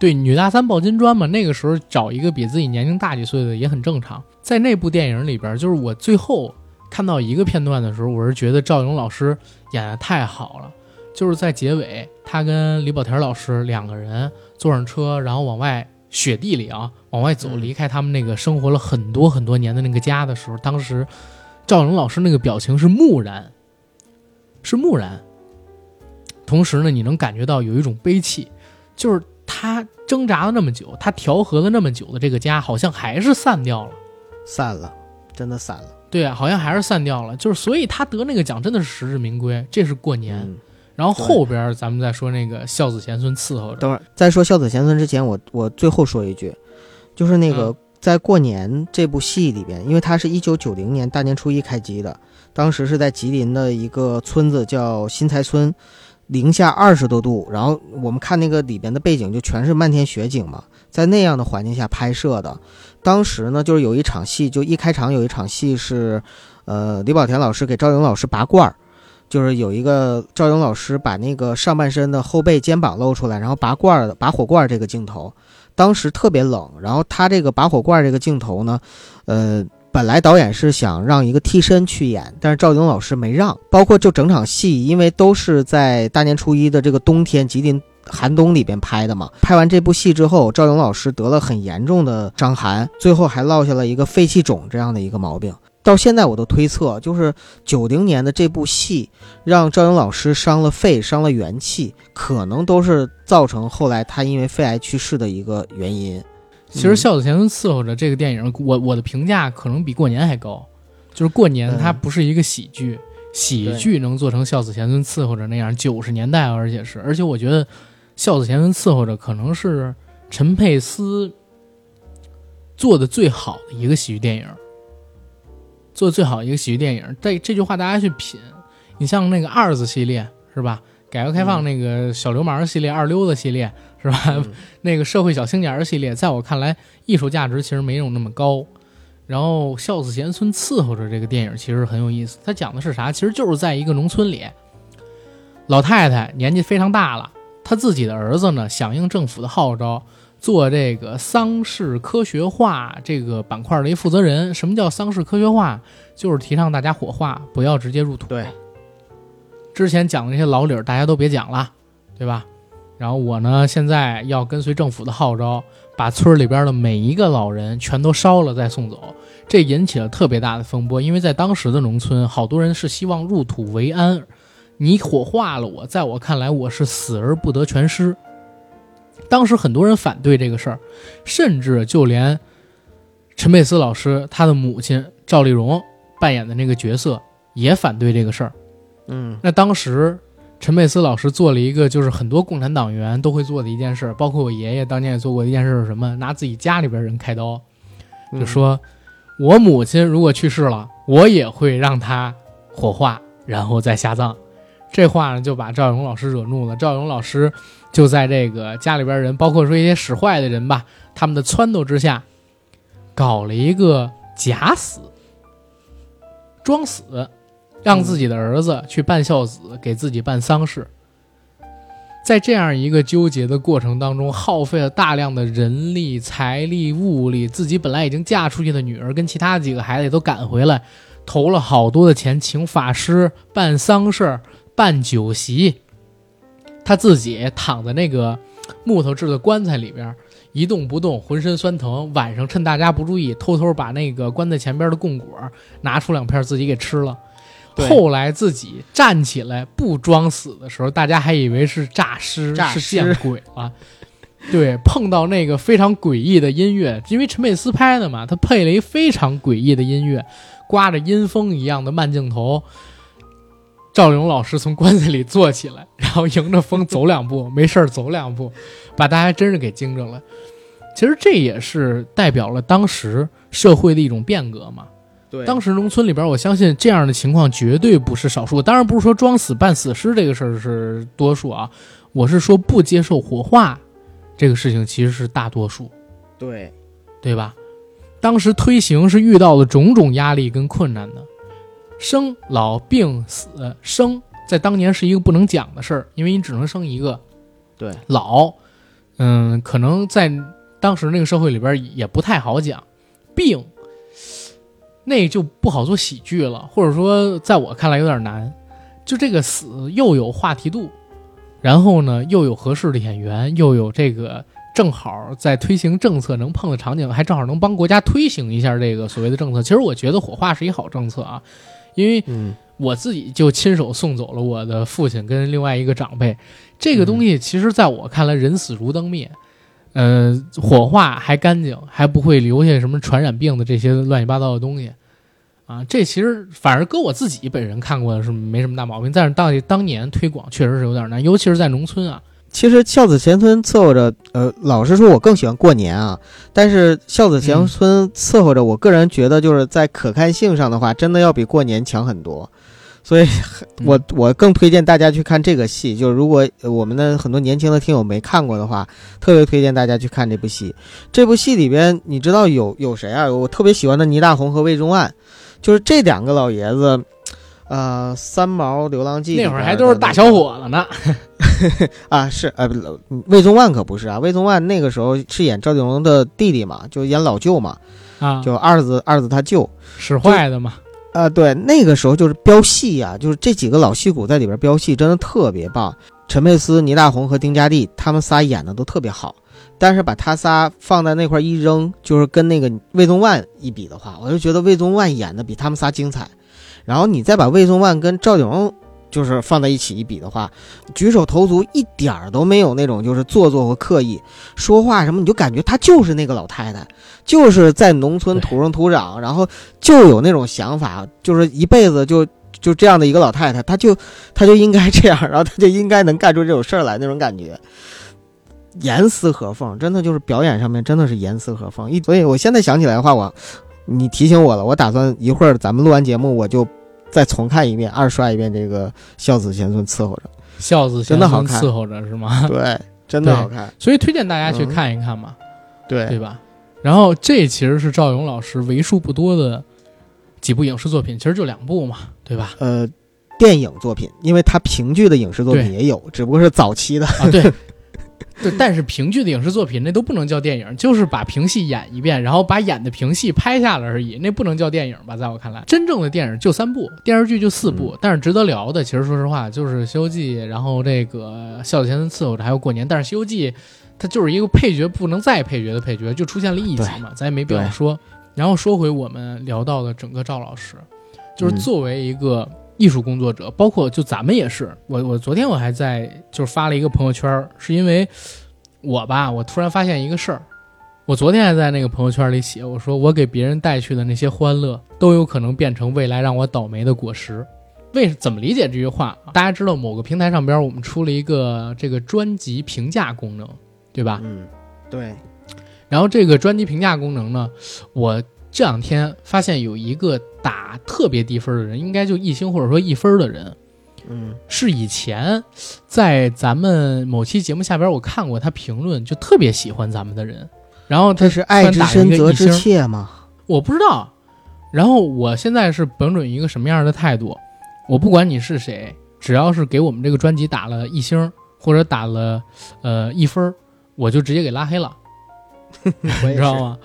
对，女大三抱金砖嘛，那个时候找一个比自己年龄大几岁的也很正常。在那部电影里边，就是我最后看到一个片段的时候，我是觉得赵勇老师演的太好了。就是在结尾，他跟李保田老师两个人坐上车，然后往外雪地里啊往外走，离开他们那个生活了很多很多年的那个家的时候，当时赵勇老师那个表情是木然，是木然。同时呢，你能感觉到有一种悲戚，就是。他挣扎了那么久，他调和了那么久的这个家，好像还是散掉了，散了，真的散了。对啊，好像还是散掉了。就是，所以他得那个奖真的是实至名归。这是过年，然后后边咱们再说那个孝子贤孙伺候着。等会儿在说孝子贤孙之前，我我最后说一句，就是那个在过年这部戏里边，因为它是一九九零年大年初一开机的，当时是在吉林的一个村子叫新财村。零下二十多度，然后我们看那个里边的背景就全是漫天雪景嘛，在那样的环境下拍摄的。当时呢，就是有一场戏，就一开场有一场戏是，呃，李保田老师给赵勇老师拔罐儿，就是有一个赵勇老师把那个上半身的后背、肩膀露出来，然后拔罐儿拔火罐儿这个镜头，当时特别冷，然后他这个拔火罐儿这个镜头呢，呃。本来导演是想让一个替身去演，但是赵勇老师没让。包括就整场戏，因为都是在大年初一的这个冬天，吉林寒冬里边拍的嘛。拍完这部戏之后，赵勇老师得了很严重的伤寒，最后还落下了一个肺气肿这样的一个毛病。到现在我都推测，就是九零年的这部戏让赵勇老师伤了肺，伤了元气，可能都是造成后来他因为肺癌去世的一个原因。其实《孝子贤孙伺候着》这个电影，我我的评价可能比过年还高。就是过年它不是一个喜剧，喜剧能做成《孝子贤孙伺候着》那样，九十年代而且是，而且我觉得《孝子贤孙伺候着》可能是陈佩斯做的最好的一个喜剧电影，做的最好的一个喜剧电影。这这句话大家去品。你像那个二子系列是吧？改革开放那个小流氓系列、二溜子系列。是吧？那个社会小青年儿系列，在我看来，艺术价值其实没有那么高。然后《孝子贤孙伺候着》这个电影其实很有意思，它讲的是啥？其实就是在一个农村里，老太太年纪非常大了，她自己的儿子呢，响应政府的号召，做这个丧事科学化这个板块的一负责人。什么叫丧事科学化？就是提倡大家火化，不要直接入土。对，之前讲的那些老理儿，大家都别讲了，对吧？然后我呢，现在要跟随政府的号召，把村里边的每一个老人全都烧了再送走，这引起了特别大的风波。因为在当时的农村，好多人是希望入土为安，你火化了我，在我看来我是死而不得全尸。当时很多人反对这个事儿，甚至就连陈佩斯老师他的母亲赵丽蓉扮演的那个角色也反对这个事儿。嗯，那当时陈佩斯老师做了一个就是很多共产党员都会做的一件事，包括我爷爷当年也做过一件事是什么？拿自己家里边人开刀，就说我母亲如果去世了，我也会让她火化，然后再下葬。这话呢就把赵勇老师惹怒了。赵勇老师就在这个家里边人，包括说一些使坏的人吧，他们的撺掇之下，搞了一个假死，装死，让自己的儿子去办孝子，给自己办丧事。在这样一个纠结的过程当中，耗费了大量的人力、财力、物力，自己本来已经嫁出去的女儿跟其他几个孩子也都赶回来，投了好多的钱，请法师办丧事、办酒席，他自己躺在那个木头制的棺材里边一动不动，浑身酸疼。晚上趁大家不注意，偷偷把那个棺材前边的供果拿出两片自己给吃了。后来自己站起来不装死的时候，大家还以为是诈尸，是见鬼了。对，碰到那个非常诡异的音乐，因为陈佩斯拍的嘛，他配了一非常诡异的音乐，刮着阴风一样的慢镜头。赵勇老师从棺材里坐起来，然后迎着风走两步，没事儿走两步，把大家真是给惊着了。其实这也是代表了当时社会的一种变革嘛。对，当时农村里边，我相信这样的情况绝对不是少数。当然不是说装死扮死尸这个事儿是多数啊，我是说不接受火化这个事情其实是大多数。对，对吧？当时推行是遇到了种种压力跟困难的，生老病死生在当年是一个不能讲的事儿，因为你只能生一个。对，老，嗯，可能在当时那个社会里边也不太好讲，病。那就不好做喜剧了，或者说在我看来有点难。就这个死又有话题度，然后呢又有合适的演员，又有这个正好在推行政策能碰的场景，还正好能帮国家推行一下这个所谓的政策。其实我觉得火化是一好政策啊，因为我自己就亲手送走了我的父亲跟另外一个长辈。这个东西其实在我看来，人死如灯灭。呃，火化还干净，还不会留下什么传染病的这些乱七八糟的东西，啊，这其实反而搁我自己本人看过的是没什么大毛病，但是到当年推广确实是有点难，尤其是在农村啊。其实孝子贤孙伺候着，呃，老实说，我更喜欢过年啊。但是孝子贤孙伺候着，我个人觉得就是在可看性上的话，真的要比过年强很多。所以，我我更推荐大家去看这个戏。就是如果我们的很多年轻的听友没看过的话，特别推荐大家去看这部戏。这部戏里边，你知道有有谁啊？我特别喜欢的倪大红和魏忠案，就是这两个老爷子。呃，《三毛流浪记》那会儿还都是大小伙子呢。啊，是呃，魏宗万可不是啊。魏宗万那个时候是演赵丽蓉的弟弟嘛，就演老舅嘛。啊，就二子二子他舅使坏的嘛。啊，对，那个时候就是飙戏呀，就是这几个老戏骨在里边飙戏，真的特别棒。陈佩斯、倪大红和丁嘉丽，他们仨演的都特别好。但是把他仨放在那块一扔，就是跟那个魏宗万一比的话，我就觉得魏宗万演的比他们仨精彩。然后你再把魏宗万跟赵丽蓉就是放在一起一比的话，举手投足一点儿都没有那种就是做作和刻意，说话什么你就感觉她就是那个老太太，就是在农村土生土长，然后就有那种想法，就是一辈子就就这样的一个老太太，她就她就应该这样，然后她就应该能干出这种事儿来那种感觉，严丝合缝，真的就是表演上面真的是严丝合缝。一所以我现在想起来的话，我你提醒我了，我打算一会儿咱们录完节目我就。再重看一遍，二刷一遍这个孝子贤孙伺候着，孝子真的好看，伺候着是吗？对，真的好看，所以推荐大家去看一看嘛，对对吧？然后这其实是赵勇老师为数不多的几部影视作品，其实就两部嘛，对吧？呃，电影作品，因为他评剧的影视作品也有，只不过是早期的啊，对。对，但是评剧的影视作品那都不能叫电影，就是把评戏演一遍，然后把演的评戏拍下来而已，那不能叫电影吧？在我看来，真正的电影就三部，电视剧就四部。但是值得聊的，其实说实话，就是《西游记》，然后这个《笑傲贤孙伺候着》，还有过年。但是《西游记》它就是一个配角不能再配角的配角，就出现了一集嘛，咱也没必要说。然后说回我们聊到的整个赵老师，就是作为一个艺术工作者，包括就咱们也是，我我昨天我还在就是发了一个朋友圈，是因为我吧，我突然发现一个事儿，我昨天还在那个朋友圈里写，我说我给别人带去的那些欢乐，都有可能变成未来让我倒霉的果实。为怎么理解这句话？大家知道某个平台上边我们出了一个这个专辑评价功能。对吧？嗯，对。然后这个专辑评价功能呢，我这两天发现有一个打特别低分的人，应该就一星或者说一分的人，嗯，是以前在咱们某期节目下边我看过他评论，就特别喜欢咱们的人。然后他是爱之深责之切吗？我不知道。然后我现在是本准一个什么样的态度？我不管你是谁，只要是给我们这个专辑打了一星或者打了呃一分我就直接给拉黑了，你知道吗？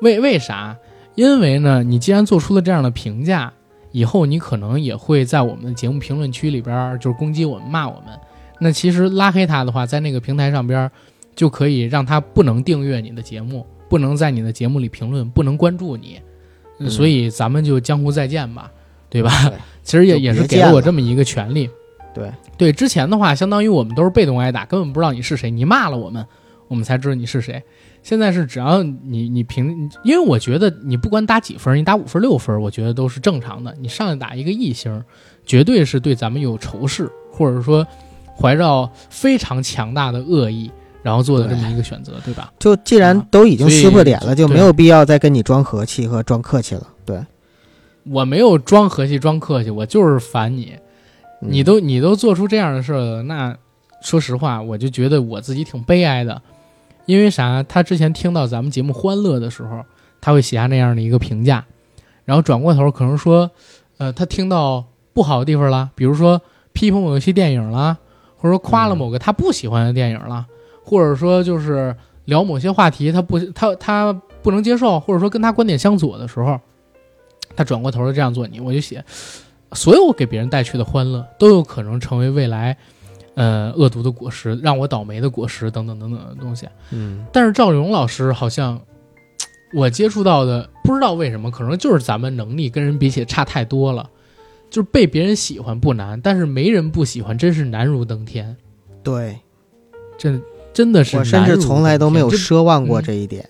为为啥？因为呢，你既然做出了这样的评价，以后你可能也会在我们的节目评论区里边就是攻击我们、骂我们。那其实拉黑他的话，在那个平台上边就可以让他不能订阅你的节目，不能在你的节目里评论，不能关注你。所以咱们就江湖再见吧，对吧？其实也也是给了我这么一个权利。对对，之前的话，相当于我们都是被动挨打，根本不知道你是谁。你骂了我们，我们才知道你是谁。现在是只要你你评，因为我觉得你不管打几分，你打五分六分，我觉得都是正常的。你上来打一个一星，绝对是对咱们有仇视，或者说怀着非常强大的恶意，然后做的这么一个选择，对吧？就既然都已经撕破脸了，就没有必要再跟你装和气和装客气了。对，我没有装和气装客气，我就是烦你。你都你都做出这样的事了，那说实话，我就觉得我自己挺悲哀的，因为啥？他之前听到咱们节目欢乐的时候，他会写下那样的一个评价，然后转过头可能说，呃，他听到不好的地方了，比如说批评某一些电影了，或者说夸了某个他不喜欢的电影了，或者说就是聊某些话题他不他他不能接受，或者说跟他观点相左的时候，他转过头就这样做你，我就写。所有给别人带去的欢乐，都有可能成为未来，呃，恶毒的果实，让我倒霉的果实，等等等等的东西。嗯，但是赵丽蓉老师好像，我接触到的不知道为什么，可能就是咱们能力跟人比起来差太多了，就是被别人喜欢不难，但是没人不喜欢，真是难如登天。对，真真的是，我甚至从来都没有奢望过这一点，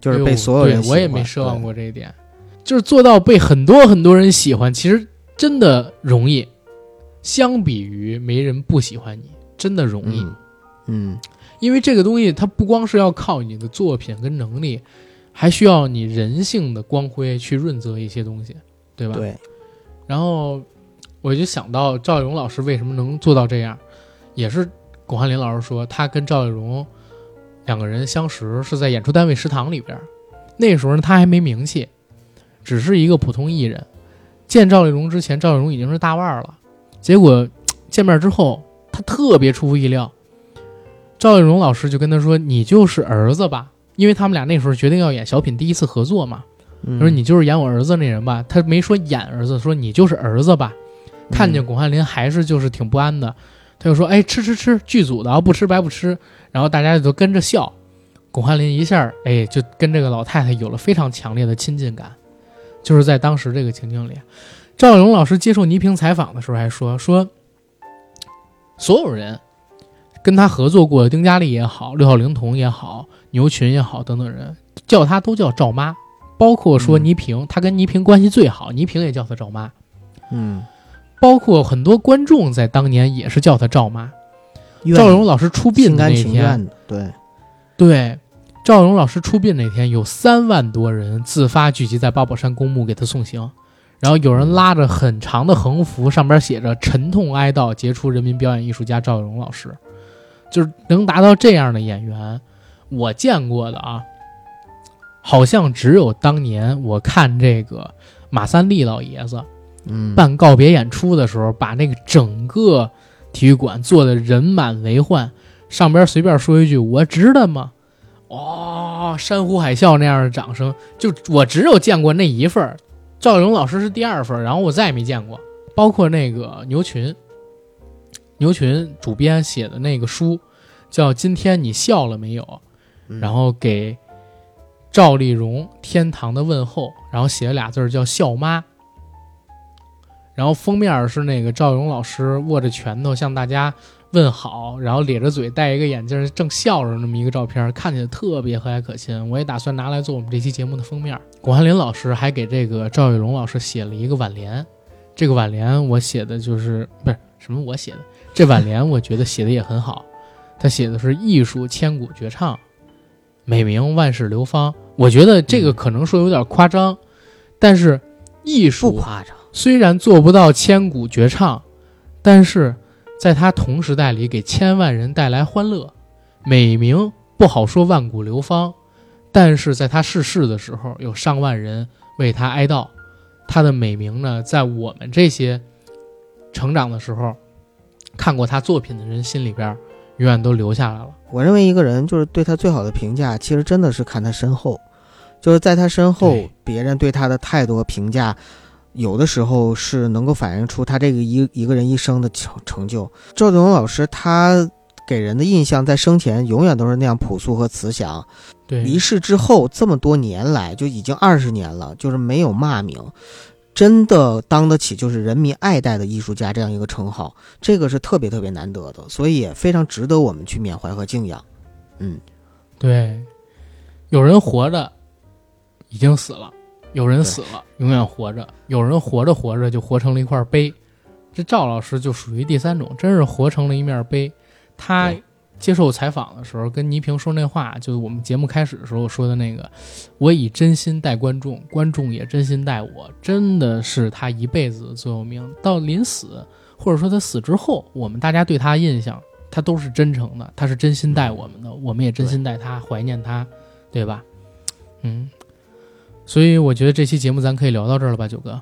就是被所有人，我也没奢望过这一点。就是做到被很多很多人喜欢，其实真的容易。相比于没人不喜欢你，真的容易。嗯，因为这个东西它不光是要靠你的作品跟能力，还需要你人性的光辉去润泽一些东西，对吧？对。然后我就想到赵丽蓉老师为什么能做到这样，也是巩汉林老师说，他跟赵丽蓉两个人相识是在演出单位食堂里边，那时候呢他还没名气。只是一个普通艺人，见赵丽蓉之前，赵丽蓉已经是大腕儿了。结果见面之后，他特别出乎意料。赵丽蓉老师就跟他说：“你就是儿子吧？”因为他们俩那时候决定要演小品第一次合作嘛。他说：“你就是演我儿子那人吧？”他没说演儿子，说你就是儿子吧。看见巩汉林还是就是挺不安的，他就说：“哎，吃吃吃，剧组的啊，不吃白不吃。”然后大家就都跟着笑。巩汉林一下哎，就跟这个老太太有了非常强烈的亲近感。就是在当时这个情景里，赵丽蓉老师接受倪萍采访的时候还说说，所有人跟他合作过的丁嘉丽也好，六号灵童也好，牛群也好等等人叫他都叫赵妈，包括说倪萍，他跟倪萍关系最好，倪萍也叫他赵妈，嗯，包括很多观众在当年也是叫他赵妈。赵丽蓉老师出殡那天，对对。赵荣老师出殡那天，有三万多人自发聚集在八宝山公墓给他送行，然后有人拉着很长的横幅，上边写着“沉痛哀悼杰出人民表演艺术家赵荣老师”，就是能达到这样的演员，我见过的啊，好像只有当年我看这个马三立老爷子，嗯，办告别演出的时候，把那个整个体育馆坐的人满为患，上边随便说一句“我值得吗”。哦，山呼海啸那样的掌声，就我只有见过那一份儿，赵丽蓉老师是第二份，然后我再也没见过。包括那个牛群，牛群主编写的那个书，叫“今天你笑了没有”，嗯然后给赵丽蓉天堂的问候，然后写了俩字儿叫“笑妈”。然后封面是那个赵丽蓉老师握着拳头向大家问好，然后咧着嘴戴一个眼镜正笑着那么一个照片，看起来特别和蔼可亲。我也打算拿来做我们这期节目的封面。巩汉林老师还给这个赵玉龙老师写了一个挽联，这个挽联我写的就是不是什么我写的，这挽联我觉得写的也很好。他写的是艺术千古绝唱，美名万世流芳。我觉得这个可能说有点夸张，但是艺不术夸张，虽然做不到千古绝唱，但是在他同时代里给千万人带来欢乐。美名不好说万古流芳，但是在他逝世的时候，有上万人为他哀悼。他的美名呢，在我们这些成长的时候，看过他作品的人心里边，永远都留下来了。我认为一个人就是对他最好的评价，其实真的是看他身后，就是在他身后，别人对他的态度和评价，有的时候是能够反映出他这个一一个人一生的成成就。赵子龙老师他给人的印象，在生前永远都是那样朴素和慈祥，对，离世之后这么多年来，就已经二十年了，就是没有骂名。真的当得起就是人民爱戴的艺术家这样一个称号，这个是特别特别难得的，所以也非常值得我们去缅怀和敬仰。嗯，对，有人活着已经死了，有人死了永远活着，有人活着活着就活成了一块碑。这赵老师就属于第三种，真是活成了一面碑。他接受采访的时候跟倪萍说那话，就是我们节目开始的时候说的那个：“我以真心待观众，观众也真心待我。”真的是他一辈子的座右铭。到临死，或者说他死之后，我们大家对他印象，他都是真诚的，他是真心待我们的，我们也真心待他，怀念他，对吧？嗯，所以我觉得这期节目咱可以聊到这儿了吧，九哥？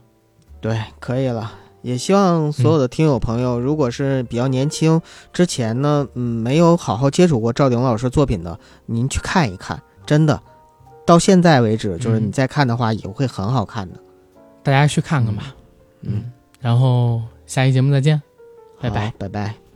对，可以了。也希望所有的听友朋友，如果是比较年轻，之前呢，嗯，没有好好接触过赵鼎老师作品的，您去看一看，真的，到现在为止，就是嗯你再看的话，也会很好看的。大家去看看吧。嗯，然后下期节目再见，拜拜。拜拜。